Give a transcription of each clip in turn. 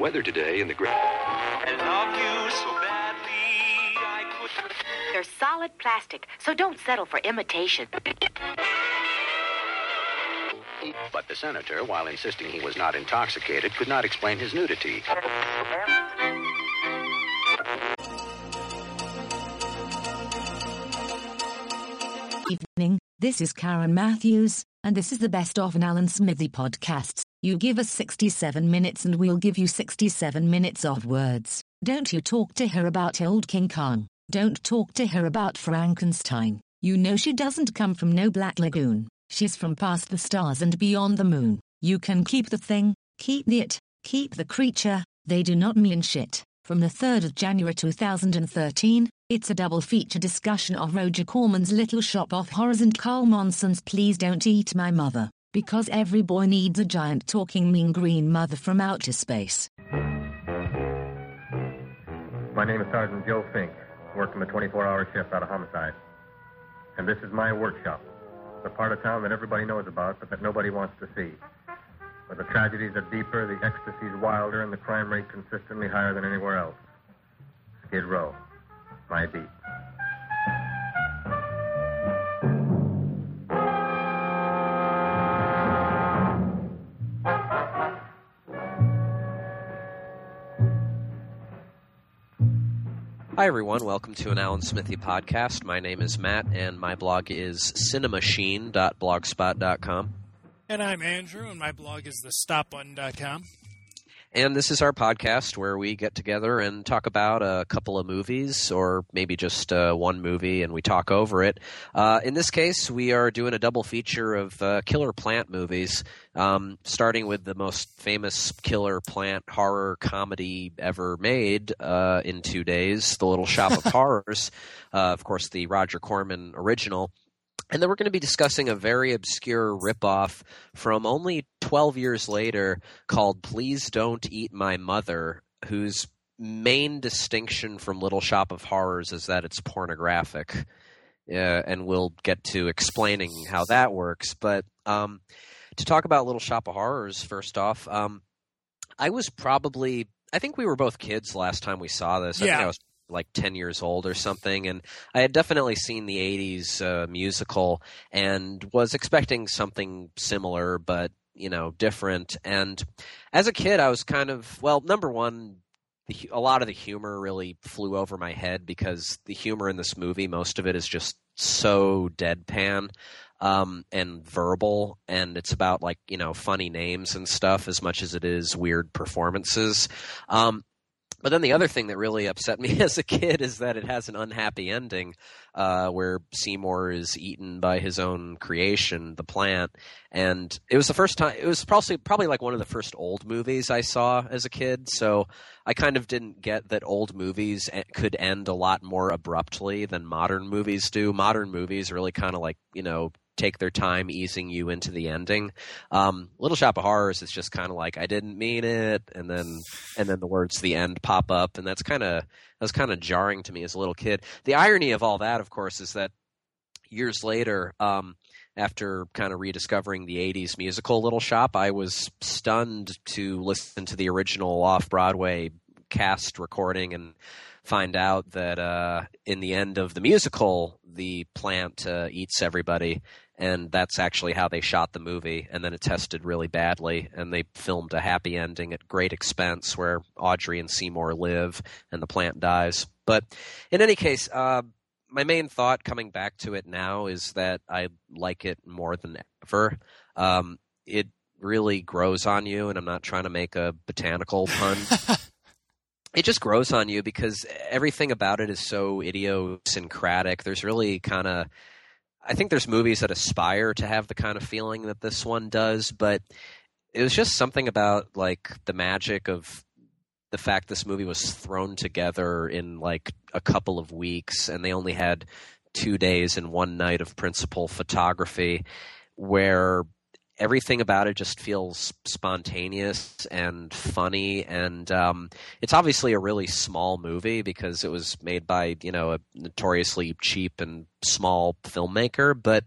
Weather today in the great. They're solid plastic, so don't settle for imitation. But the senator, while insisting he was not intoxicated, could not explain his nudity. Evening, this is Karen Matthews, and this is the best of an Alan Smithee podcast. You give us 67 minutes and we'll give you 67 minutes of words. Don't you talk to her about old King Kong. Don't talk to her about Frankenstein. You know she doesn't come from no Black Lagoon. She's from past the stars and beyond the moon. You can keep the thing, keep the it, keep the creature. They do not mean shit. From the 3rd of January 2013, it's a double feature discussion of Roger Corman's Little Shop of Horrors and Carl Monson's Please Don't Eat My Mother. Because every boy needs a giant talking mean green mother from outer space. My name is Sergeant Joe Fink. Work in the 24-hour shift out of homicide. And this is my workshop. The part of town that everybody knows about, but that nobody wants to see. Where the tragedies are deeper, the ecstasies wilder, and the crime rate consistently higher than anywhere else. Skid Row. My beat. Hi, everyone. Welcome to an Alan Smithee podcast. My name is Matt, and my blog is cinemachine.blogspot.com. And I'm Andrew, and my blog is thestopbutton.com. And this is our podcast where we get together and talk about a couple of movies, or maybe just uh, one movie, and we talk over it. Uh, in this case, we are doing a double feature of uh, killer plant movies, um, starting with the most famous killer plant horror comedy ever made uh, in two days, The Little Shop of Horrors. Uh, of course, the Roger Corman original. And then we're going to be discussing a very obscure ripoff from only 12 years later called Please Don't Eat My Mother, whose main distinction from Little Shop of Horrors is that it's pornographic. Uh, and we'll get to explaining how that works. But um, to talk about Little Shop of Horrors, first off, um, I was probably, I think we were both kids last time we saw this. I Yeah. think I was like 10 years old or something and i had definitely seen the 80s uh, musical and was expecting something similar but you know different. And as a kid i was kind of well number one a lot of the humor really flew over my head because the humor in this movie most of it is just so deadpan um, and verbal and it's about like you know funny names and stuff as much as it is weird performances. Um, but then the other thing that really upset me as a kid is that it has an unhappy ending, uh, where Seymour is eaten by his own creation, the plant. And it was the first time. It was probably probably like one of the first old movies I saw as a kid. So I kind of didn't get that old movies could end a lot more abruptly than modern movies do. Modern movies really kind of like you know take their time easing you into the ending. Um, Little Shop of Horrors is just kind of like I didn't mean it, and then and then the words "the end" pop up, and that's kind of that was kind of jarring to me as a little kid. The irony of all that, of course, is that years later, um, after kind of rediscovering the '80s musical Little Shop, I was stunned to listen to the original off Broadway cast recording and find out that uh, in the end of the musical, the plant uh, eats everybody, and that's actually how they shot the movie. And then it tested really badly, and they filmed a happy ending at great expense where Audrey and Seymour live, and the plant dies. But in any case, uh, my main thought coming back to it now is that I like it more than ever. Um, it really grows on you, and I'm not trying to make a botanical pun it just grows on you because everything about it is so idiosyncratic. There's really kind of, I think there's movies that aspire to have the kind of feeling that this one does, but it was just something about like the magic of the fact this movie was thrown together in like a couple of weeks and they only had two days and one night of principal photography where everything about it just feels spontaneous and funny. And um, it's obviously a really small movie because it was made by you know a notoriously cheap and small filmmaker but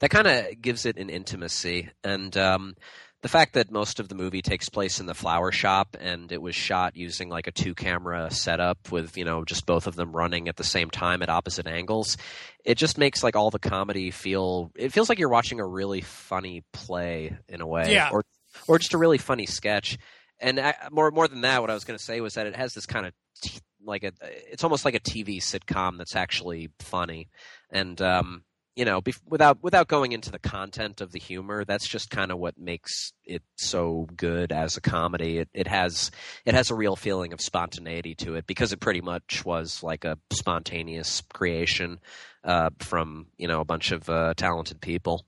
that kind of gives it an intimacy. And um, the fact that most of the movie takes place in the flower shop and it was shot using like a two camera setup with you know just both of them running at the same time at opposite angles it just makes like all the comedy feel it feels like you're watching a really funny play in a way Yeah. or or just a really funny sketch and I, more more than that what i was going to say was that it has this kind of t- like a it's almost like a tv sitcom that's actually funny and um you know, bef- without without going into the content of the humor, that's just kind of what makes it so good as a comedy. It it has it has a real feeling of spontaneity to it because it pretty much was like a spontaneous creation uh, from you know a bunch of uh, talented people.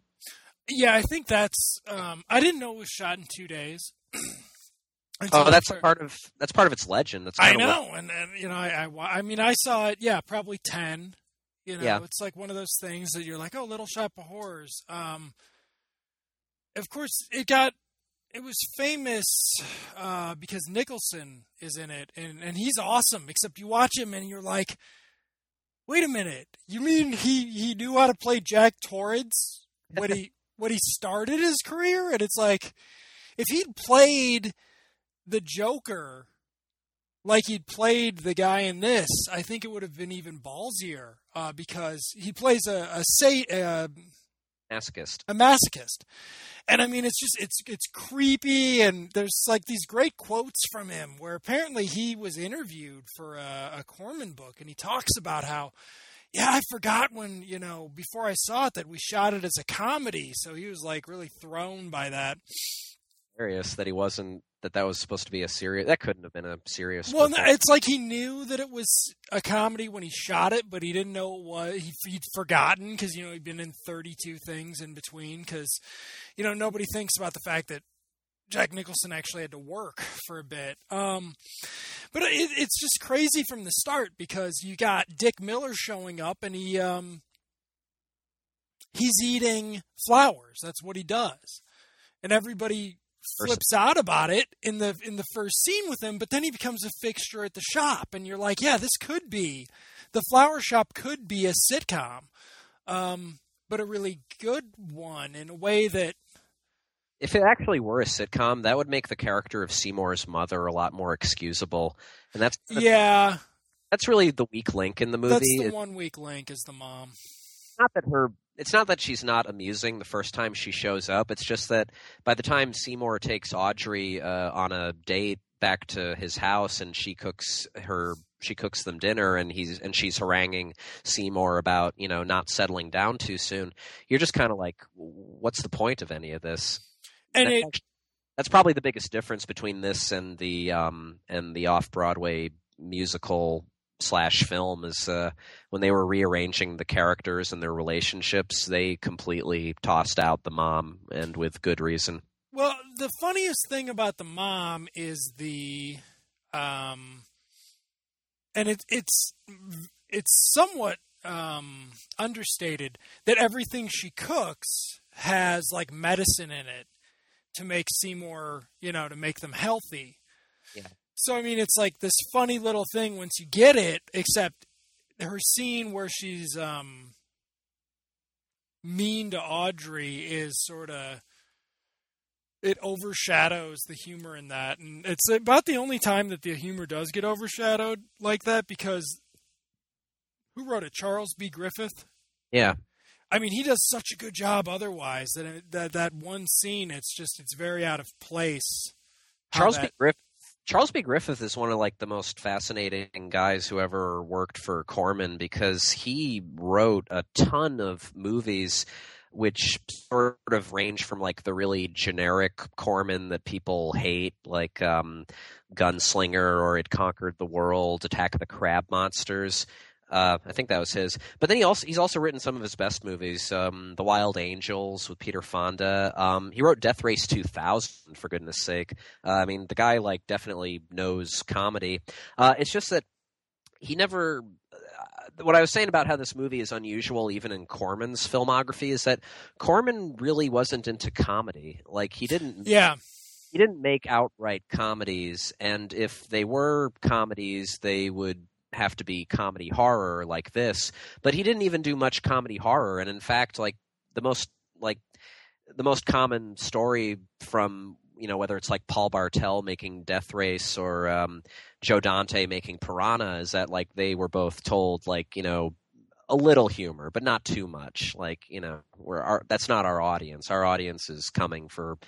Yeah, I think that's. Um, I didn't know it was shot in two days. Oh, that's I- part of that's part of its legend. That's I kind of what- know, and, and you know, I, I I mean, I saw it. Yeah, probably ten. You know, Yeah. it's like one of those things that you're like, oh, Little Shop of Horrors. Um, of course, it got it was famous uh, because Nicholson is in it, and and he's awesome. Except you watch him and you're like, wait a minute, you mean he he knew how to play Jack Torrance when he when he started his career? And it's like, if he'd played the Joker like he'd played the guy in this, I think it would have been even ballsier uh, because he plays a a, sa- uh, masochist. a masochist, and I mean it's just it's it's creepy and there's like these great quotes from him where apparently he was interviewed for a, a Corman book and he talks about how. Yeah, I forgot when, you know, before I saw it that we shot it as a comedy. So he was like really thrown by that. Hilarious that he wasn't that that was supposed to be a serious. That couldn't have been a serious. Well, it's like he knew that it was a comedy when he shot it, but he didn't know it was. He, he'd forgotten because you know he'd been in 32 things in between. Because you know nobody thinks about the fact that Jack Nicholson actually had to work for a bit. Um, but it, it's just crazy from the start because you got Dick Miller showing up and he um, he's eating flowers. That's what he does, and everybody flips out about it in the in the first scene with him. But then he becomes a fixture at the shop, and you're like, yeah, this could be the flower shop could be a sitcom, um, but a really good one in a way that if it actually were a sitcom, that would make the character of Seymour's mother a lot more excusable, and that's yeah, that's really the weak link in the movie. that's the It- one weak link is the mom. Not that her it's not that she's not amusing the first time she shows up. It's just that by the time seymour takes audrey uh, on a date back to his house and she cooks her she cooks them dinner and he's and she's haranguing seymour about you know not settling down too soon you're just kind of like what's the point of any of this? And That's it actu- that's probably the biggest difference between this and the um and the off broadway musical slash film is uh, when they were rearranging the characters and their relationships they completely tossed out the mom and with good reason Well, the funniest thing about the mom is the, um, and it, it's it's somewhat um, understated that everything she cooks has like medicine in it to make Seymour, you know, to make them healthy. Yeah. So I mean, it's like this funny little thing once you get it. Except her scene where she's um, mean to Audrey is sort of it overshadows the humor in that. And it's about the only time that the humor does get overshadowed like that because who wrote it? Charles b. Griffith? Yeah. I mean he does such a good job otherwise that that that one scene it's just it's very out of place charles that- b griffith charles b griffith is one of like the most fascinating guys who ever worked for corman because he wrote a ton of movies which sort of range from like the really generic Corman that people hate, like um, Gunslinger or It Conquered the World, Attack of the Crab Monsters. Uh, I think that was his. But then he also he's also written some of his best movies, um, The Wild Angels with Peter Fonda. Um, he wrote Death Race 2000 for goodness sake. Uh, I mean, the guy like definitely knows comedy. Uh, it's just that he never what I was saying about how this movie is unusual, even in Corman's filmography, is that Corman really wasn't into comedy. Like he didn't, yeah he didn't make outright comedies, and if they were comedies, they would have to be comedy horror like this. But he didn't even do much comedy horror, and in fact, like the most like the most common story from you know whether it's like Paul Bartel making Death Race or um, Joe Dante making Piranha is that like they were both told like you know a little humor but not too much. Like you know we're our, that's not our audience. Our audience is coming for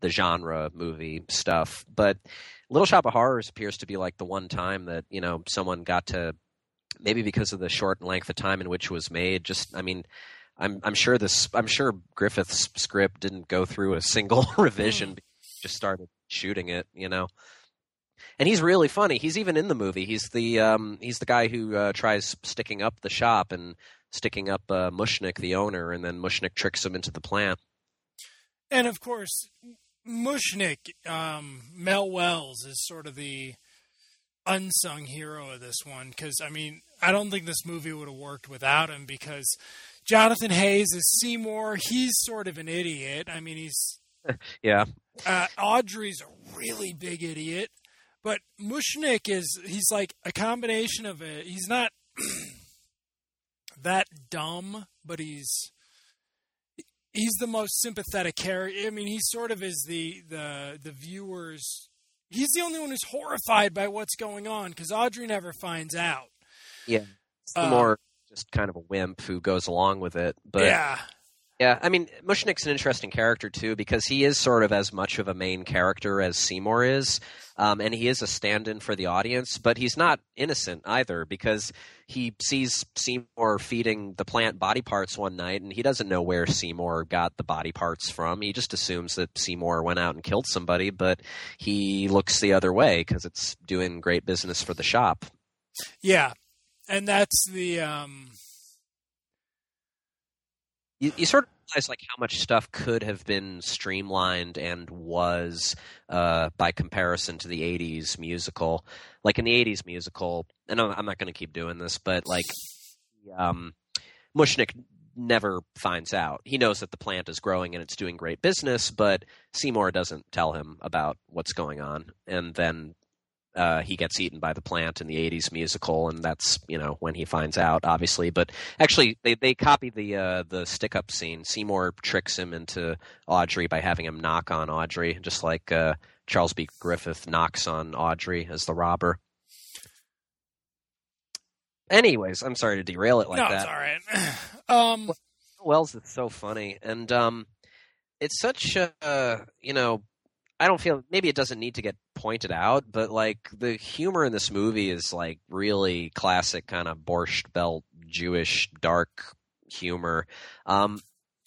the genre movie stuff. But Little Shop of Horrors appears to be like the one time that you know someone got to maybe because of the short length of time in which it was made just I mean I'm I'm sure this I'm sure Griffith's script didn't go through a single revision. Just started shooting it, you know. And he's really funny. He's even in the movie. He's the um, he's the guy who uh, tries sticking up the shop and sticking up uh, Mushnik, the owner, and then Mushnik tricks him into the plant. And of course, Mushnik, um, Mel Wells is sort of the unsung hero of this one because I mean I don't think this movie would have worked without him because Jonathan Haze is Seymour. He's sort of an idiot. I mean, he's yeah. Uh, Audrey's a really big idiot, but Mushnik is he's like a combination of a. He's not that dumb, but he's he's the most sympathetic character. I mean, he sort of is the the the viewers. He's the only one who's horrified by what's going on because Audrey never finds out. Yeah, it's uh, more just kind of a wimp who goes along with it. But yeah. Yeah, I mean, Mushnik's an interesting character too because he is sort of as much of a main character as Seymour is, um, and he is a stand-in for the audience. But he's not innocent either because he sees Seymour feeding the plant body parts one night, and he doesn't know where Seymour got the body parts from. He just assumes that Seymour went out and killed somebody, but he looks the other way because it's doing great business for the shop. Yeah, and that's the um you, you sort of realize like how much stuff could have been streamlined and was uh, by comparison to the 80s musical. Like in the 80s musical and i'm not going to keep doing this but like um, mushnik never finds out. He knows that the plant is growing and it's doing great business but seymour doesn't tell him about what's going on. And then uh, he gets eaten by the plant in the 80s musical, and that's you know when he finds out, obviously. But actually, they they copy the uh, the stick up scene. Seymour tricks him into Audrey by having him knock on Audrey, just like uh, Charles B. Griffith knocks on Audrey as the robber. Anyways, I'm sorry to derail it like no, that. it's all right. Um, Wells is so funny, and um, it's such a you know I don't feel maybe it doesn't need to get pointed out, but like the humor in this movie is like really classic kind of borscht belt Jewish dark humor. Um,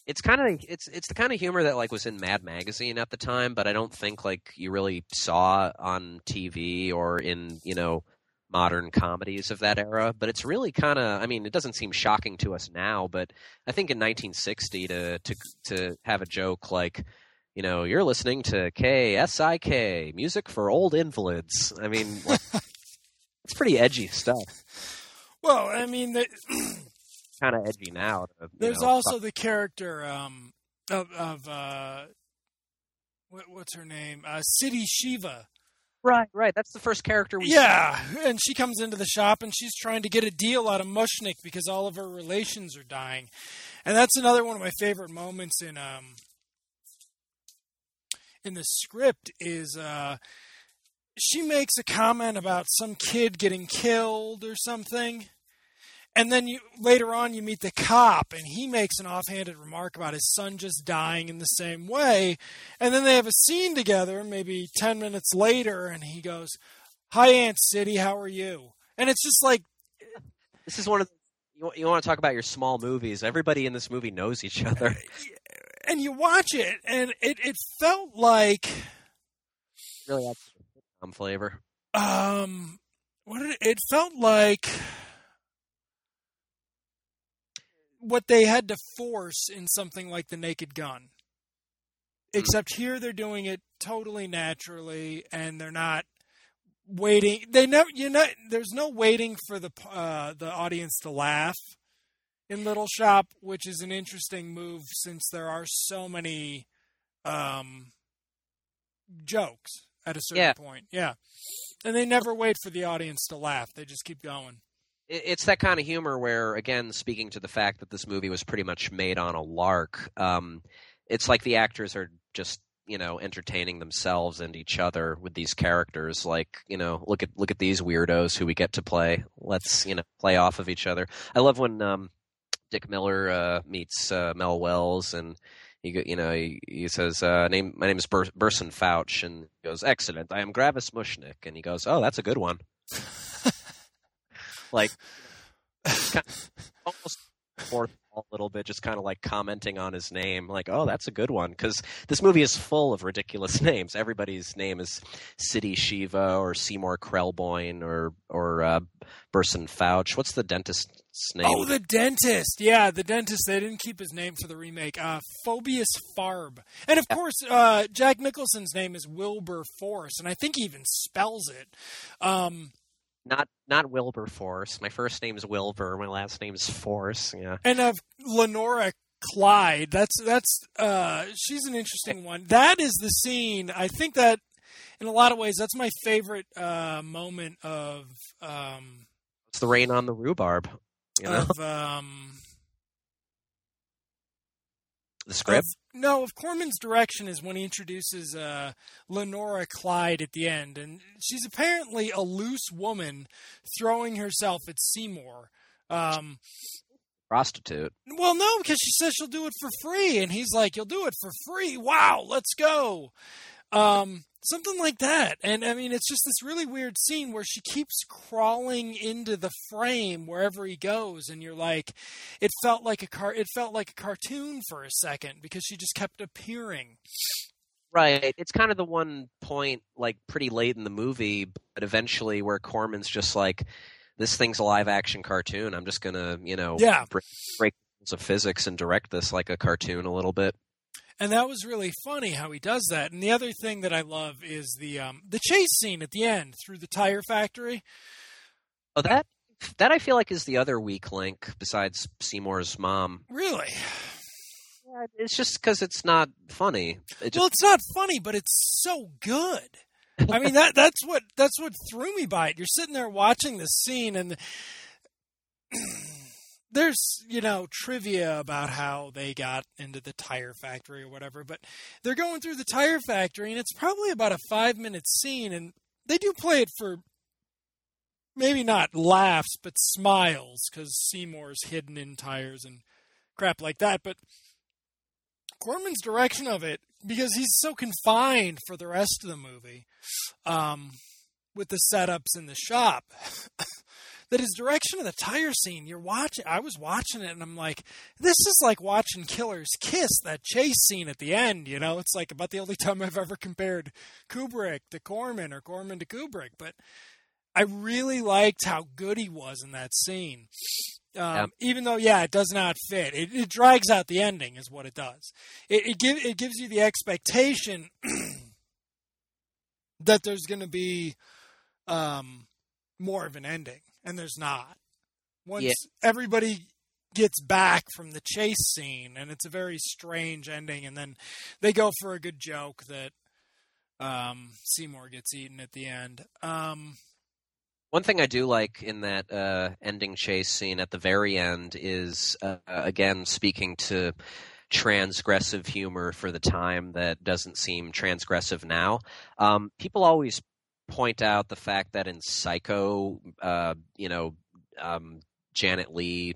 it's kind of it's it's the kind of humor that like was in Mad Magazine at the time, but I don't think like you really saw on TV or in you know modern comedies of that era. But it's really kind of I mean it doesn't seem shocking to us now, but I think in 1960 to to to have a joke like you know, you're listening to KSIK, music for old invalids. I mean, like, it's pretty edgy stuff. Well, I mean, the, kind of edgy now. To, there's know, also the character um, of, of uh, what, what's her name? Uh, Siddie Shiva. Right, right. That's the first character we Yeah, see. and she comes into the shop and she's trying to get a deal out of Mushnik because all of her relations are dying. And that's another one of my favorite moments in um, in the script is uh, she makes a comment about some kid getting killed or something. And then you later on you meet the cop and he makes an offhanded remark about his son just dying in the same way. And then they have a scene together maybe 10 minutes later and he goes, "Hi Aunt Siddie, how are you?" And it's just like this is one of you, you want to talk about your small movies. Everybody in this movie knows each other. And you watch it, and it it felt like really had some flavor. Um, what did it, it felt like what they had to force in something like the Naked Gun. Hmm. Except here they're doing it totally naturally, and they're not waiting. They never, you know, there's no waiting for the uh, the audience to laugh in Little Shop, which is an interesting move since there are so many um, jokes at a certain yeah. point. Yeah. And they never wait for the audience to laugh. They just keep going. It's that kind of humor where, again, speaking to the fact that this movie was pretty much made on a lark, um, it's like the actors are just you know entertaining themselves and each other with these characters like you know look at look at these weirdos who we get to play let's you know play off of each other i love when um dick miller uh meets uh mel wells and he you know he, he says uh name my name is Bur- burson fouch and he goes excellent. I am gravis mushnik. And he goes oh that's a good one. Like kind of almost fourth a little bit, just kind of like commenting on his name, like, "Oh, that's a good one," because this movie is full of ridiculous names. Everybody's name is Siddie Shiva or Seymour Krelboin or or uh, Burson Fouch. What's the dentist's name? Oh, the dentist. Yeah, the dentist. They didn't keep his name for the remake. Uh, Phoebus Farb, and of course, uh, Jack Nicholson's name is Wilbur Force, and I think he even spells it. Um, not not Wilberforce. My first name is Wilbur. My last name is Force. Yeah. And of Leonora Clyde. That's that's uh, she's an interesting one. That is the scene. I think that in a lot of ways that's my favorite uh, moment of. Um, it's the rain on the rhubarb. You know? Of um, the script. No, of Corman's direction is when he introduces uh, Leonora Clyde at the end, and she's apparently a loose woman throwing herself at Seymour. Um, Prostitute. Well, no, because she says she'll do it for free, and he's like, "You'll do it for free? Wow, let's go." Um, something like that. And I mean, it's just this really weird scene where she keeps crawling into the frame wherever he goes, and you're like, it felt like a car, it felt like a cartoon for a second because she just kept appearing. Right. It's kind of the one point, like pretty late in the movie, but eventually where Corman's just like, this thing's a live action cartoon. I'm just gonna, you know, yeah. break, break of physics and direct this like a cartoon a little bit and that was really funny how he does that. And the other thing that I love is the um, the chase scene at the end through the tire factory. Oh, that that I feel like is the other weak link besides Seymour's mom. Really? Yeah, it's just because it's not funny. It just... Well, it's not funny, but it's so good. I mean that that's what that's what threw me by it. You're sitting there watching this scene and there's you know trivia about how they got into the tire factory or whatever but they're going through the tire factory and it's probably about a five minute scene and they do play it for maybe not laughs but smiles because seymour's hidden in tires and crap like that but corman's direction of it because he's so confined for the rest of the movie um, with the setups in the shop that his direction of the tire scene, you're watching, I was watching it and I'm like, this is like watching Killers Kiss, that chase scene at the end, you know? It's like about the only time I've ever compared Kubrick to Corman or Corman to Kubrick, but I really liked how good he was in that scene. Um, yep. Even though, yeah, it does not fit. It, it, drags out the ending, is what it does. It, it, give, it gives you the expectation that there's going to be um, more of an ending and there's not. Once yeah. everybody gets back from the chase scene, and it's a very strange ending, and then they go for a good joke that um, Seymour gets eaten at the end. Um, one thing I do like in that uh, ending chase scene at the very end is, uh, again, speaking to transgressive humor for the time that doesn't seem transgressive now. Um, people always point out the fact that in Psycho, uh, you know, um, Janet Leigh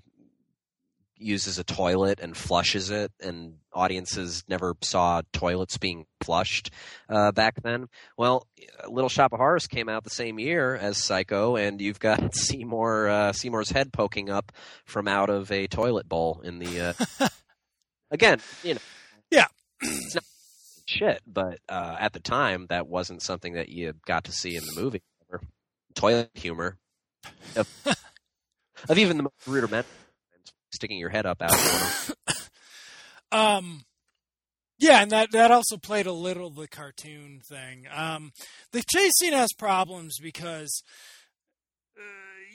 uses a toilet and flushes it, and audiences never saw toilets being flushed uh, back then. Well, Little Shop of Horrors came out the same year as Psycho, and you've got Seymour uh, Seymour's head poking up from out of a toilet bowl in the. Uh... again, you know, yeah, it's not shit, but uh, at the time, that wasn't something that you got to see in the movie. Toilet humor of, of even the most rudimentary sticking your head up out. um, yeah, and that that also played a little the cartoon thing. Um, the chase scene has problems because uh,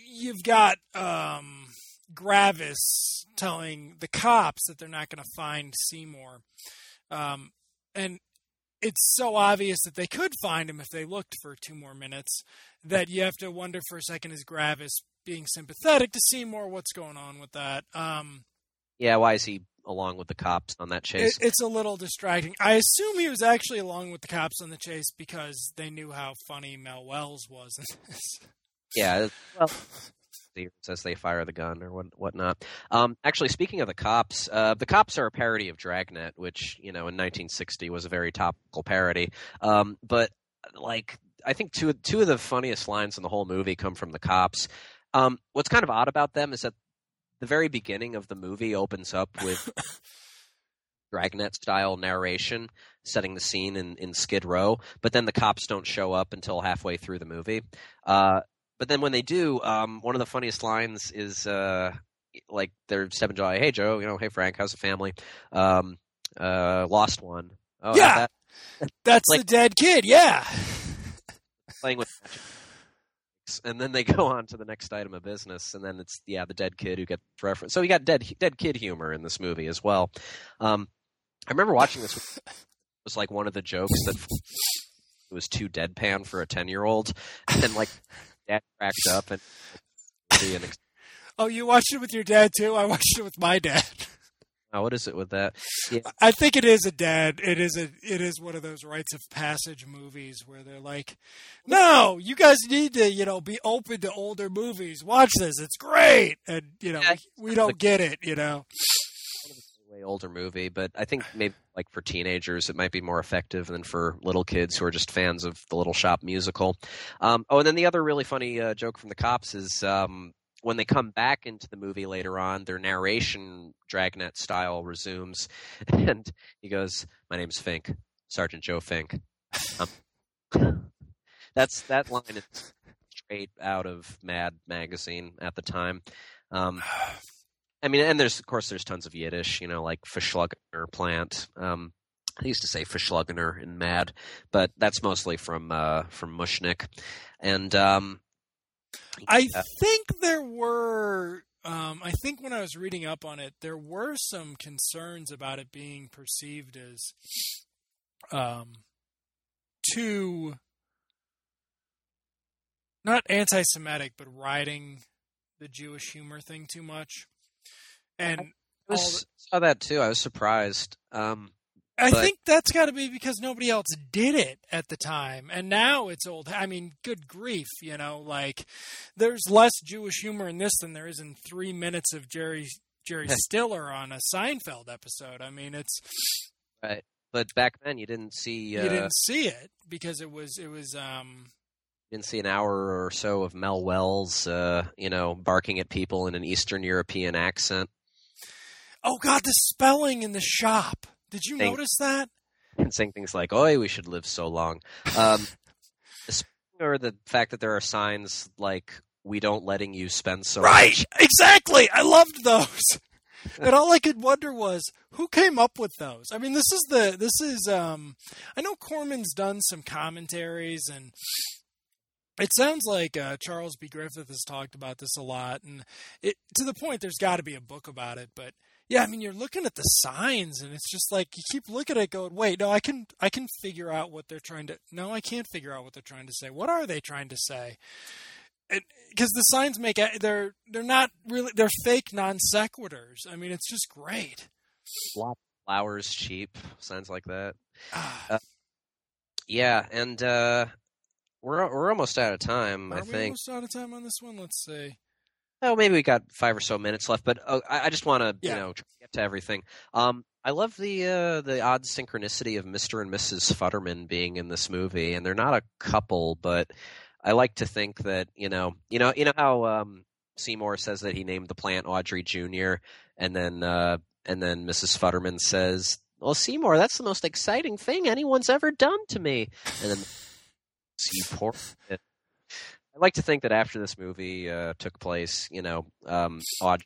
you've got um, Gravis telling the cops that they're not going to find Seymour. Um, and it's so obvious that they could find him if they looked for two more minutes that you have to wonder for a second is Gravis being sympathetic to Seymour? What's going on with that? Um, yeah, why is he along with the cops on that It, chase. it's a little distracting. I assume he was actually along with the cops on the chase because they knew how funny Mel Wells was in this. yeah, well, as they fire the gun or what whatnot. Um, actually, speaking of the cops, uh, the cops are a parody of Dragnet, which you know in 1960 was a very topical parody. Um, but like, I think two two of the funniest lines in the whole movie come from the cops. Um, what's kind of odd about them is that the very beginning of the movie opens up with Dragnet style narration, setting the scene in, in Skid Row, but then the cops don't show up until halfway through the movie. Uh, but then when they do, um, one of the funniest lines is uh, like they're stepping to hey Joe, you know, hey Frank, how's the family? Um, uh, lost one. Oh, Yeah. that? That's Like- the dead kid. Yeah. playing with. And then they go on to the next item of business, and then it's yeah the dead kid who gets referenced. So you got dead dead kid humor in this movie as well. Um, I remember watching this. It was like one of the jokes that it was too deadpan for a ten year old, and like dad cracked up and. ex- Oh, you watched it with your dad too? I watched it with my dad. oh, what is it with that? Yeah, I think it is a dad. It is a. It is one of those rites of passage movies where they're like, "No, you guys need to, you know, be open to older movies. Watch this; it's great." And you know, Yeah. we, we don't get it. You know, way older movie, but I think maybe like for teenagers it might be more effective than for little kids who are just fans of the Little Shop musical. Um, oh, and then the other really funny uh, joke from the cops is um, when they come back into the movie later on, their narration Dragnet style resumes, and he goes, "My name's Fink, Sergeant Joe Fink." Um, that's that line is straight out of Mad magazine at the time. Um, I mean, and there's of course there's tons of Yiddish, you know, like Verschluggener plant. Um, I used to say Verschluggener in Mad, but that's mostly from uh, from Mushnik. And um, I uh, think there were. Um, I think when I was reading up on it, there were some concerns about it being perceived as um, too not anti-Semitic, but riding the Jewish humor thing too much. And I was, saw that too. I was surprised. Um, I But- think that's got to be because nobody else did it at the time, and now it's old. I mean, good grief, you know, like there's less Jewish humor in this than there is in three minutes of Jerry Jerry Stiller on a Seinfeld episode. I mean, it's right. but back then you didn't see uh, you didn't see it because it was it was um didn't see an hour or so of Mel Wells, uh, you know, barking at people in an Eastern European accent oh god the spelling in the shop. Did you Thank- notice that? and saying things like, "Oi, we should live so long," um, or the fact that there are signs like "We don't letting you spend so Right, much." exactly. I loved those. and all I could wonder was who came up with those. I mean, this is the this is um I know Corman's done some commentaries and it sounds like uh, Charles B. Griffith has talked about this a lot, and it to the point there's got to be a book about it. But yeah, I mean, you're looking at the signs, and it's just like you keep looking at it, going, "Wait, no, I can I can figure out what they're trying to. No, I can't figure out what they're trying to say. What are they trying to say?" because the signs make they're they're not really they're fake non sequiturs. I mean, it's just great. Flowers cheap, signs like that. Ah, Yeah, and uh, we're we're almost out of time. are I we think. almost out of time on this one? Let's see. Oh, maybe we got five or so minutes left, but uh, I, I just want to, Yeah. you know, try to get to everything. Um, I love the uh, the odd synchronicity of Mr. and Mrs. Futterman being in this movie, and they're not a couple, but I like to think that you know, you know, you know how um, Seymour says that he named the plant Audrey Jr. and then uh, and then Mrs. Futterman says, "Well, Seymour, that's the most exciting thing anyone's ever done to me," and then you poor. I like to think that after this movie uh, took place, you know, um, Audrey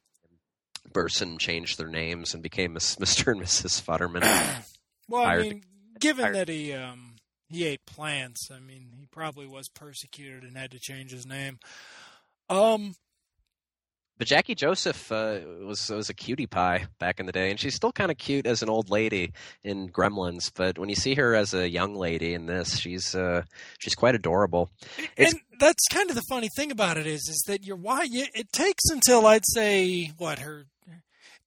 and Burson changed their names and became Mr. and Mrs. Futterman. Well, I mean, given hired- that he um he ate plants, I mean, he probably was persecuted and had to change his name. Um, But Jackie Joseph uh, was was a cutie pie back in the day, and she's still kind of cute as an old lady in Gremlins. But when you see her as a young lady in this, she's uh, she's quite adorable. It's- and that's kind of the funny thing about it is, is that you're why it takes until I'd say what her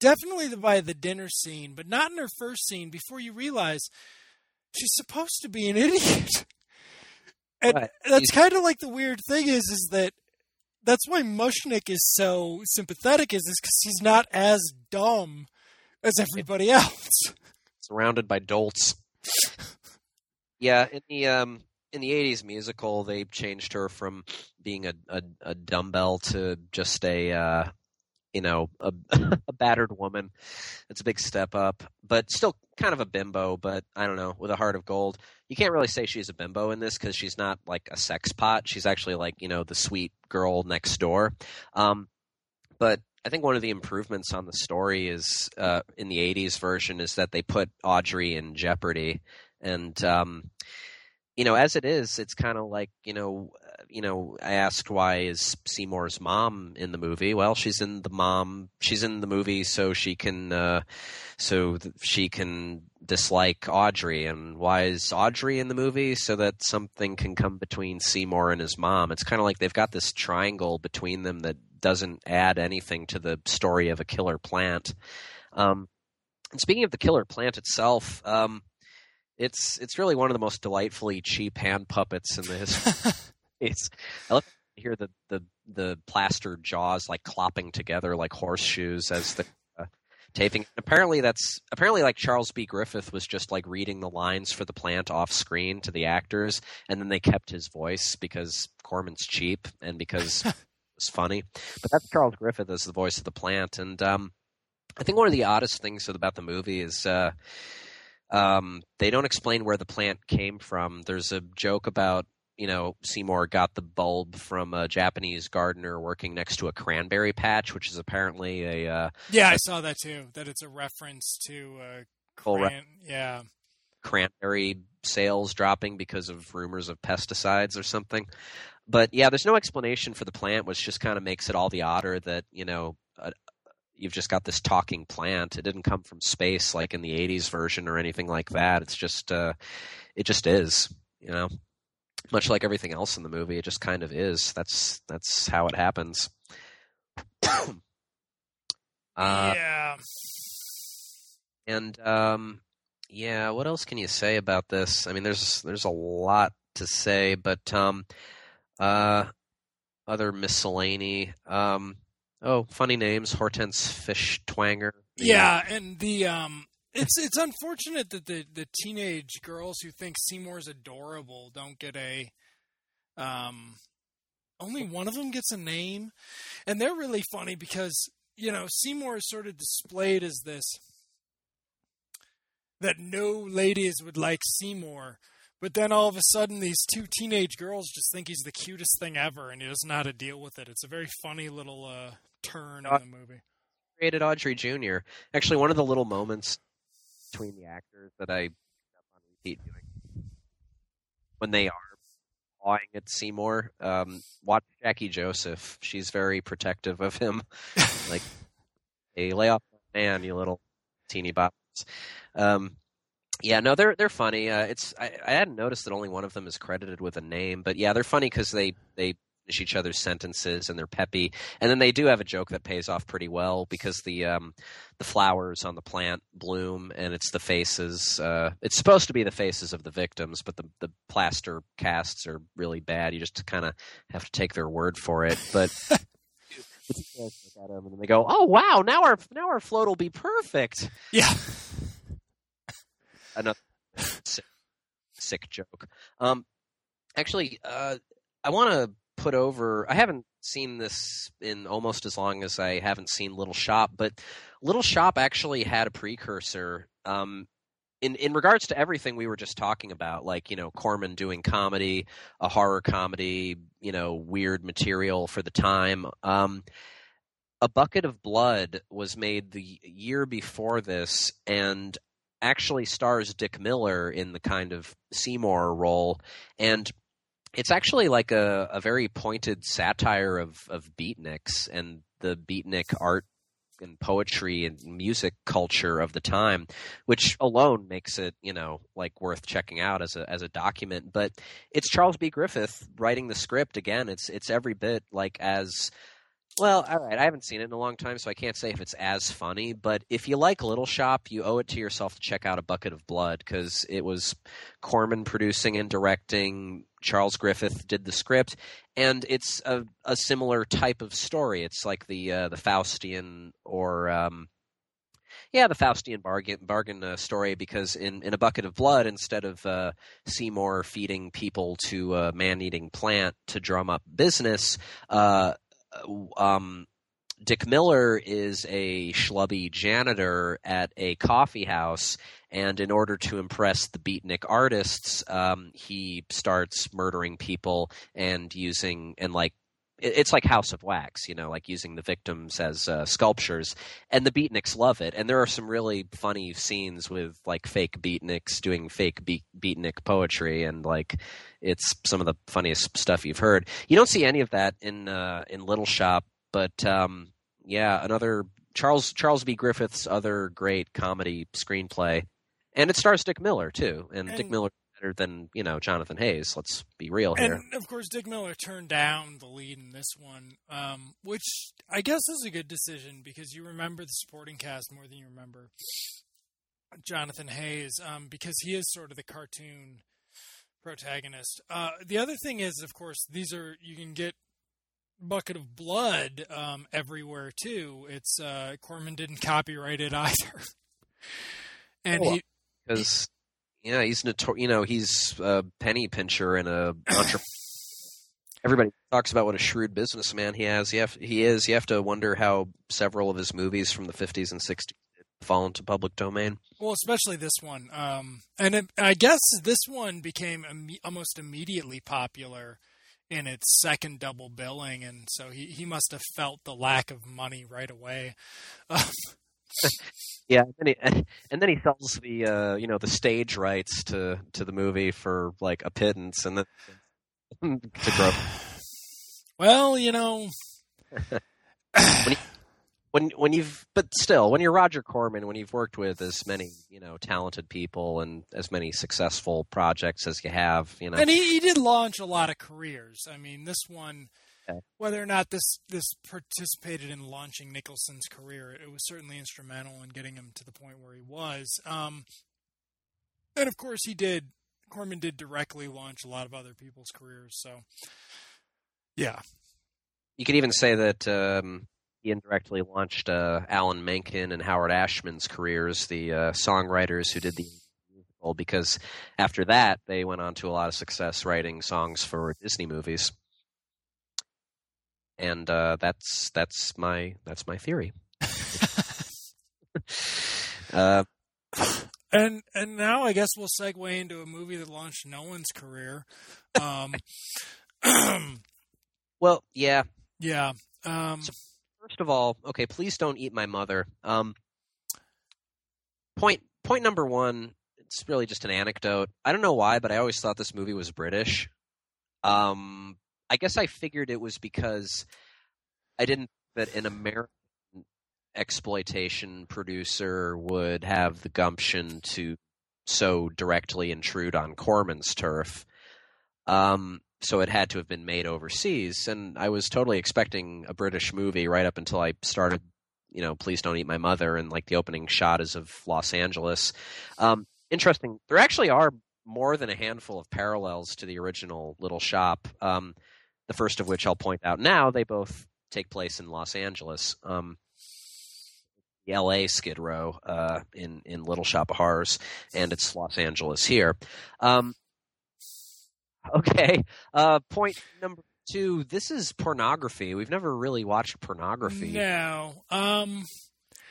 definitely by the dinner scene, but not in her first scene. Before you realize she's supposed to be an idiot, and that's kind of like the weird thing is is that that's why Mushnik is so sympathetic is is because he's not as dumb as everybody else. surrounded by dolts. yeah, in the um in the '80s musical, they changed her from being a a, a dumbbell to just a uh, you know a, a battered woman. It's a big step up, but still kind of a bimbo. But I don't know, with a heart of gold. You can't really say she's a bimbo in this because she's not like a sex pot. She's actually like you know the sweet girl next door. Um, but I think one of the improvements on the story is uh, in the '80s version is that they put Audrey in jeopardy, and um, you know, as it is, it's kind of like you know, you know, I asked why is Seymour's mom in the movie? Well, she's in the mom. She's in the movie so she can, uh, so th- she can dislike Audrey. And why is Audrey in the movie? So that something can come between Seymour and his mom. It's kind of like they've got this triangle between them that doesn't add anything to the story of a killer plant. Um, and speaking of the killer plant itself, um, it's it's really one of the most delightfully cheap hand puppets in the history. it's I love to hear the, the the plaster jaws like clopping together like horseshoes as the uh, taping. Apparently that's apparently like Charles B. Griffith was just like reading the lines for the plant off screen to the actors, and then they kept his voice because Corman's cheap and because it's funny. But that's Charles Griffith as the voice of the plant, and um, I think one of the oddest things about the movie is. Uh, um, they don't explain where the plant came from. There's a joke about you know Seymour got the bulb from a Japanese gardener working next to a cranberry patch, which is apparently a uh, Yeah, I saw that too. That it's a reference to uh, Full re- yeah. cranberry sales dropping because of rumors of pesticides or something. But yeah, there's no explanation for the plant, which just kind of makes it all the odder that you know uh, you've just got this talking plant. It didn't come from space like in the '80s version or anything like that. It's just uh, it just is, you know. Much like everything else in the movie, it just kind of is. That's that's how it happens. uh, yeah. And um, yeah, what else can you say about this? I mean, there's there's a lot to say, but um, uh, other miscellany. Um, oh, funny names: Hortense Fish Twanger. Yeah, and the um it's it's unfortunate that the the teenage girls who think Seymour's adorable don't get a um only one of them gets a name. And they're really funny because you know Seymour is sort of displayed as this that no ladies would like Seymour. But then all of a sudden these two teenage girls just think he's the cutest thing ever and he doesn't know how to deal with it. It's a very funny little uh turn in the movie. Created Audrey Jr. Actually, one of the little moments between the actors that I on repeat doing when they are pawing at Seymour. Um, watch Jackie Joseph. She's very protective of him. like, hey, lay off man, you little teeny bops. Um, yeah, no, they're they're funny. Uh, it's I, I hadn't noticed that only one of them is credited with a name, but yeah, they're funny because they they finish each other's sentences and they're peppy, and then they do have a joke that pays off pretty well because the um, the flowers on the plant bloom and it's the faces. Uh, it's supposed to be the faces of the victims, but the the plaster casts are really bad. You just kind of have to take their word for it, but. the two guys look at 'em and they go, "Oh wow! Now our now our float will be perfect." yeah another sick, sick joke. Um, actually, uh, I want to put over. I haven't seen this in almost as long as I haven't seen Little Shop, but Little Shop actually had a precursor. Um, in in regards to everything we were just talking about, like you know Corman doing comedy, a horror comedy, you know weird material for the time. Um, a bucket of blood was made the year before this, and actually stars Dick Miller in the kind of Seymour role, and it's actually like a, a very pointed satire of of beatniks and the beatnik art and poetry and music culture of the time, which alone makes it you know like worth checking out as a as a document. But it's Charles B. Griffith writing the script again. It's it's every bit like as Well, all right. I haven't seen it in a long time, so I can't say if it's as funny. But if you like Little Shop, you owe it to yourself to check out A Bucket of Blood because it was Corman producing and directing. Charles Griffith did the script, and it's a, a similar type of story. It's like the uh, the Faustian or um, yeah, the Faustian bargain bargain uh, story because in, in a bucket of blood, instead of uh, Seymour feeding people to a man eating plant to drum up business, uh, um, Dick Miller is a schlubby janitor at a coffee house, and in order to impress the beatnik artists, um, he starts murdering people and using and like it's like House of Wax, you know, like using the victims as uh, sculptures, and the beatniks love it. And there are some really funny scenes with like fake beatniks doing fake beat- beatnik poetry, and like it's some of the funniest stuff you've heard. You don't see any of that in uh, in Little Shop, but um, yeah, another Charles Charles B. Griffith's other great comedy screenplay, and it stars Dick Miller too, and, and Dick Miller better than you know Jonathan Haze. Let's be real here. And of course, Dick Miller turned down the lead in this one, um, which I guess is a good decision because you remember the supporting cast more than you remember Jonathan Haze, um, because he is sort of the cartoon protagonist. Uh, the other thing is, of course, these are you can get bucket of blood um, everywhere too. It's uh, Corman didn't copyright it either, and oh, he because yeah, he's notor- you know he's a penny pincher and a entrepreneur. Everybody talks about what a shrewd businessman he has. He, have, he is. You have to wonder how several of his movies from the 50s and 60s fall into public domain. Well, especially this one. Um, and it, I guess this one became Im- almost immediately popular in its second double billing, and so he, he must have felt the lack of money right away. yeah, and then, he, and then he sells the uh, you know the stage rights to to the movie for like a pittance, and then to grow. Well, you know. when, you, when when you've but still when you're Roger Corman when you've worked with as many you know talented people and as many successful projects as you have you know. And he, he did launch a lot of careers. I mean this one okay. whether or not this this participated in launching Nicholson's career it was certainly instrumental in getting him to the point where he was. Um, and of course he did Corman did directly launch a lot of other people's careers so yeah. You could even say that um, he indirectly launched uh, Alan Menken and Howard Ashman's careers, the uh, songwriters who did the musical, because after that they went on to a lot of success writing songs for Disney movies. And uh, that's that's my that's my theory. uh, and and now I guess we'll segue into a movie that launched no one's career. Um, well, yeah, yeah. Um, so first of all, okay, please don't eat my mother. Um, point point number one. It's really just an anecdote. I don't know why, but I always thought this movie was British. Um, I guess I figured it was because I didn't that an American exploitation producer would have the gumption to so directly intrude on Corman's turf. Um, so it had to have been made overseas. And I was totally expecting a British movie right up until I started, you know, Please Don't Eat My Mother, and like the opening shot is of Los Angeles. Um, interesting. There actually are more than a handful of parallels to the original Little Shop. Um, the first of which I'll point out now. They both take place in Los Angeles. Um, the L.A. Skid Row uh, in in Little Shop of Horrors, and it's Los Angeles here. Um, Okay. Uh, point number two. This is pornography. We've never really watched pornography. No. Um.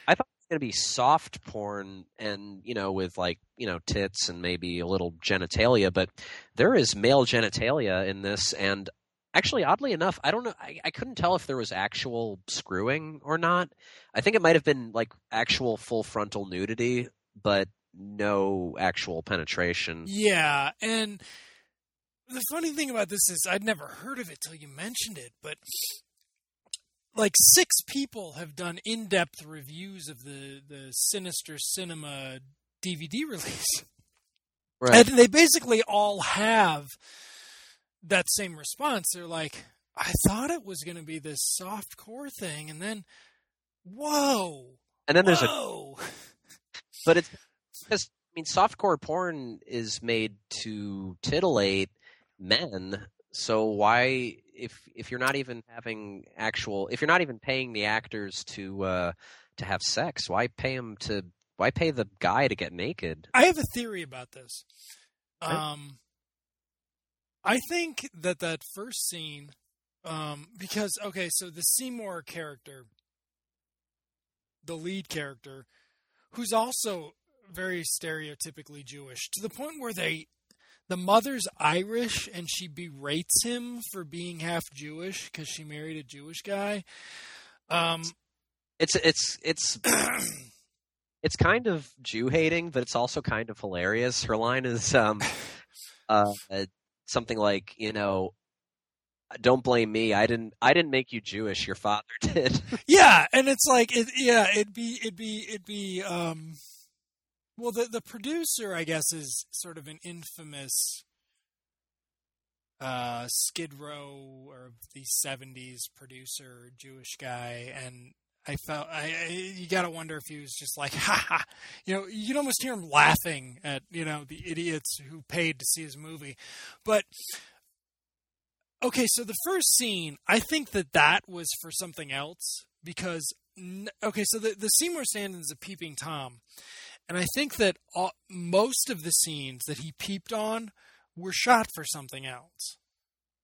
I thought it was going to be soft porn and, you know, with like, you know, tits and maybe a little genitalia, but there is male genitalia in this. And actually, oddly enough, I don't know. I, I couldn't tell if there was actual screwing or not. I think it might have been like actual full frontal nudity, but no actual penetration. Yeah. And the funny thing about this is I'd never heard of it till you mentioned it, but like six people have done in-depth reviews of the the Sinister Cinema DVD release. Right. And they basically all have that same response. They're like, I thought it was going to be this soft core thing, and then, whoa, And then there's a whoa. but it's because I mean, soft core porn is made to titillate men. So why, if if you're not even having actual, if you're not even paying the actors to uh, to have sex, why pay them to? Why pay the guy to get naked? I have a theory about this. Um, I think that that first scene, um, because okay, so the Seymour character, the lead character, who's also very stereotypically Jewish, to the point where they, the mother's Irish and she berates him for being half Jewish because she married a Jewish guy. Um, It's it's it's it's kind of Jew hating, but it's also kind of hilarious. Her line is um, uh, something like, you know, "Don't blame me. I didn't. I didn't make you Jewish. Your father did." Yeah, and it's like it. Yeah, it'd be it'd be it'd be. Um, well, the the producer, I guess, is sort of an infamous uh, Skid Row or the '70s producer, Jewish guy, and I felt I, I you got to wonder if he was just like, ha ha. You know, you can almost hear him laughing at you know the idiots who paid to see his movie, but okay, so the first scene, I think that that was for something else because okay, so the the Seymour Sandin is a peeping tom, and I think that all, most of the scenes that he peeped on were shot for something else.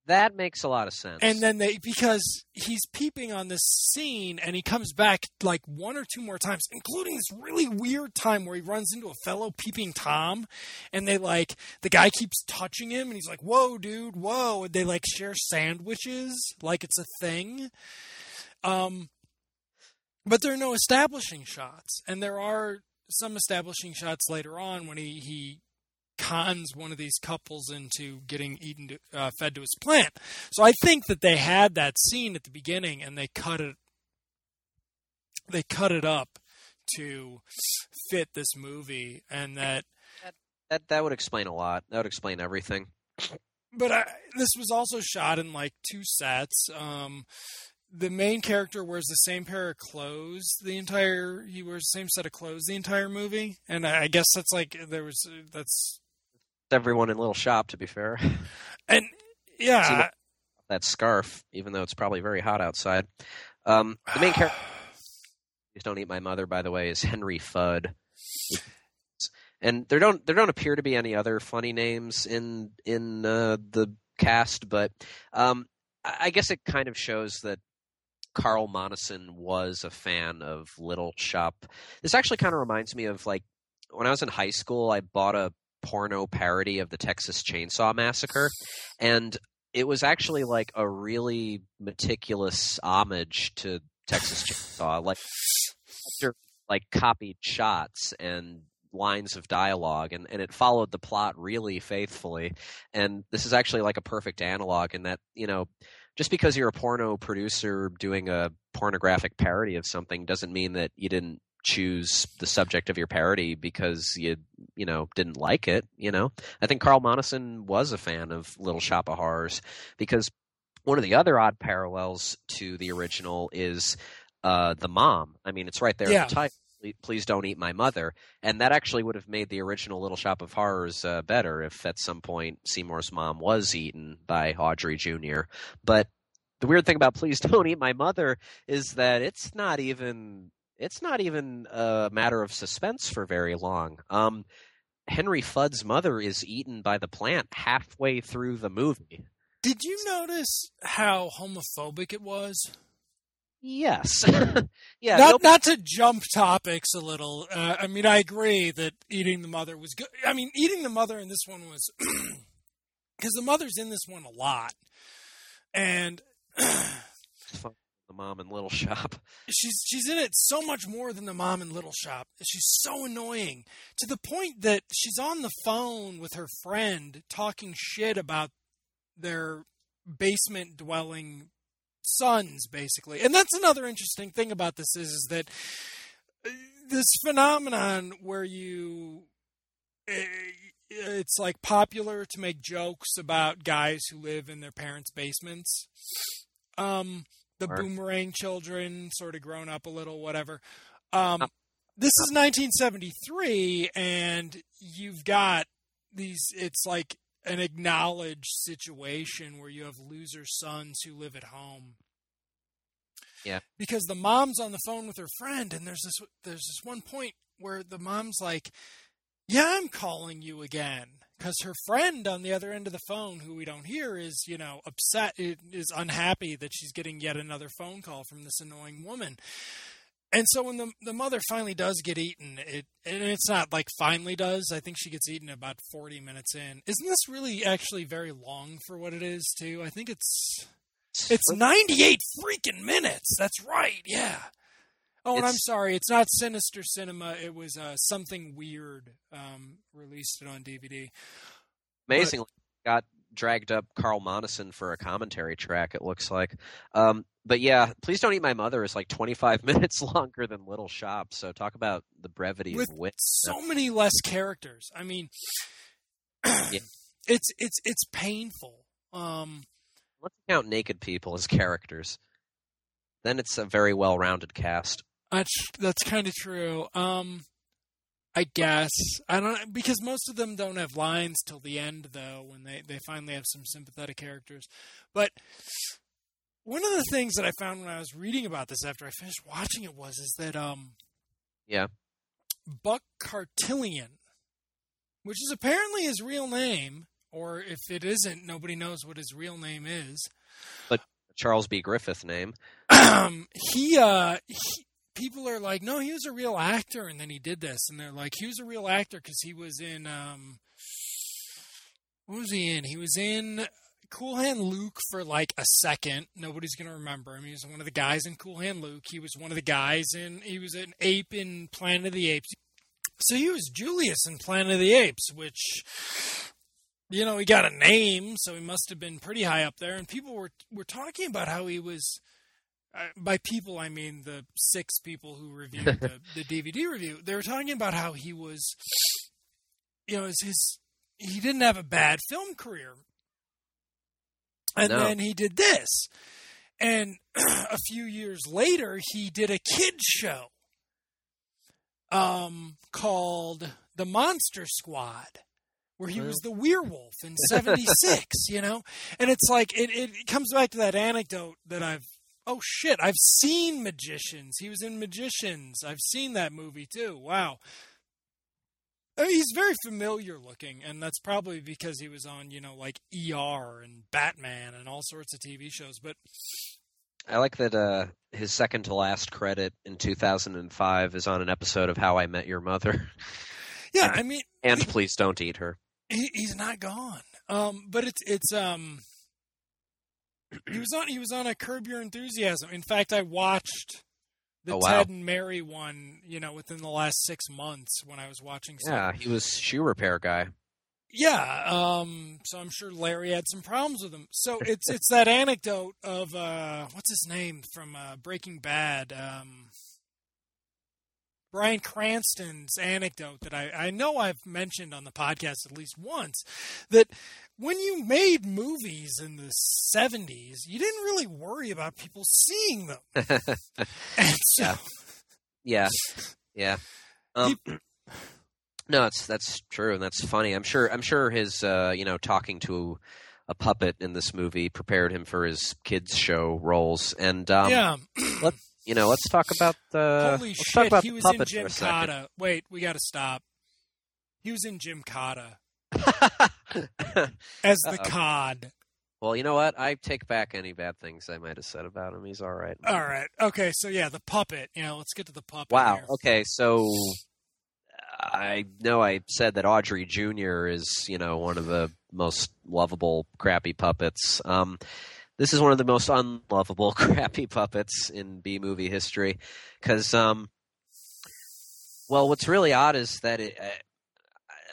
that makes a lot of sense. And then they because he's peeping on this scene and he comes back like one or two more times, including this really weird time where he runs into a fellow peeping Tom and they like the guy keeps touching him and he's like, Whoa, dude, whoa and they like share sandwiches like it's a thing. Um but there are no establishing shots. And there are some establishing shots later on when he, he cons one of these couples into getting eaten to, uh, fed to his plant. So I think that they had that scene at the beginning and they cut it they cut it up to fit this movie and that that that would explain a lot. That would explain everything. but I, this was also shot in like two sets. Um, the main character wears the same pair of clothes the entire. He wears the same set of clothes the entire movie, and I, guess that's like there was that's Everyone in Little Shop, to be fair, and yeah. that scarf, even though it's probably very hot outside. Um, the main character, please don't eat my mother, by the way, is Henry Fudd. And there don't there don't appear to be any other funny names in in uh, the cast, but um, I guess it kind of shows that Carl Monson was a fan of Little Shop. This actually kind of reminds me of like when I was in high school, I bought a porno parody of the Texas Chainsaw Massacre, and it was actually like a really meticulous homage to Texas Chainsaw, like like copied shots and lines of dialogue and, and it followed the plot really faithfully and this is actually like a perfect analog in that you know just because you're a porno producer doing a pornographic parody of something doesn't mean that you didn't choose the subject of your parody because you you know didn't like it you know? I think carl monson was a fan of little shop of horrors because one of the other odd parallels to the original is uh the mom. I mean it's right there Yeah. in the title "Please- don't eat my mother and that actually would have made the original little shop of horrors uh, better if at some point seymour's mom was eaten by audrey jr but the weird thing about please don't eat my mother is that it's not even it's not even a matter of suspense for very long. Um, Henry Fudd's mother is eaten by the plant halfway through the movie. Did you notice how homophobic it was? Yes. yeah. not nope- not to jump topics a little. Uh, I mean, I agree that eating the mother was good. I mean, eating the mother in this one was because the mother's in this one a lot, and the mom in Little Shop. she's she's in it so much more than the mom in Little Shop. She's so annoying to the point that she's on the phone with her friend talking shit about their basement dwelling sons basically. And that's another interesting thing about this is, is that uh, this phenomenon where you eh, it's like popular to make jokes about guys who live in their parents' basements. Um, the Or- Boomerang Children, sort of grown up a little, whatever. Um, Uh, this is 1973, and you've got these. It's like an acknowledged situation where you have loser sons who live at home. Yeah. Because the mom's on the phone with her friend, and there's this there's this one point where the mom's like, "Yeah, I'm calling you again." Because her friend on the other end of the phone, who we don't hear, is you know upset, is unhappy that she's getting yet another phone call from this annoying woman. And so when the the mother finally does get eaten, it and it's not like finally does. I think she gets eaten about forty minutes in. Isn't this really actually very long for what it is too? I think it's it's ninety eight freaking minutes. That's right. Yeah. Oh, and I'm sorry. It's not Sinister Cinema. It was uh, something weird. Um, released it on DVD. amazingly got dragged up Carl Monson for a commentary track. It looks like, um, but yeah, please don't eat my mother is like 25 minutes longer than Little Shop. So talk about the brevity With and wit. so many less characters. I mean, it's it's it's painful. Um, Let's count naked people as characters. Then it's a very well-rounded cast. That's that's kind of true. Um, I guess I don't because most of them don't have lines till the end though when they they finally have some sympathetic characters. But one of the things that I found when I was reading about this after I finished watching it was is that um Yeah. Buck Kartalian, which is apparently his real name, or if it isn't, nobody knows what his real name is. But Charles B. Griffith name. um, he, uh, he, people are like, no, he was a real actor, and then he did this, and they're like, he was a real actor because he was in, um, what was he in? He was in Cool Hand Luke for like a second. Nobody's gonna remember him. He was one of the guys in Cool Hand Luke. He was one of the guys in. He was an ape in Planet of the Apes. So he was Julius in Planet of the Apes, which you know, he got a name, so he must have been pretty high up there. And people were were talking about how he was. Uh, by people, I mean the six people who reviewed the, the DVD review. They were talking about how he was, you know, his, his he didn't have a bad film career, and No. then he did this, and a few years later, he did a kids show, um, called The Monster Squad where he was the werewolf in 76 you know? And it's like it, it comes back to that anecdote that i've oh shit i've seen magicians. He was in magicians. I've seen that movie too. Wow I mean, he's very familiar looking and that's probably because he was on you know like er and batman and all sorts of tv shows but I like that uh, his second to last credit in 2005 is on an episode of How I Met Your Mother. yeah i mean And please don't eat her. he, he's not gone. Um, but it's it's um. He was on he was on a Curb Your Enthusiasm. In fact, I watched the Oh, wow. Ted and Mary one. You know, within the last six months when I was watching. Yeah, he was shoe repair guy. Yeah. Um. So I'm sure Larry had some problems with him. So it's it's that anecdote of uh what's his name from uh, Breaking Bad. Um. Bryan Cranston's anecdote that I, I know I've mentioned on the podcast at least once that when you made movies in the 70s, you didn't really worry about people seeing them. and so, Yeah. Yeah, yeah. Um, no, it's that's true, and that's funny. I'm sure. I'm sure his, uh, you know, talking to a puppet in this movie prepared him for his kids show roles. And um, yeah. you know, let's talk about the. Holy let's talk about he the was in Gymkata. Wait, we got to stop. He was in Gymkata as the Uh-oh. cod. well, you know what? I take back any bad things I might have said about him. He's all right. All right. Okay, so yeah, the puppet. You know, let's get to the puppet. Wow. here. Okay, so I know I said that Audrey Jr. is, you know, one of the most lovable crappy puppets. Um, this is one of the most unlovable crappy puppets in B movie history because, um, well, what's really odd is that it.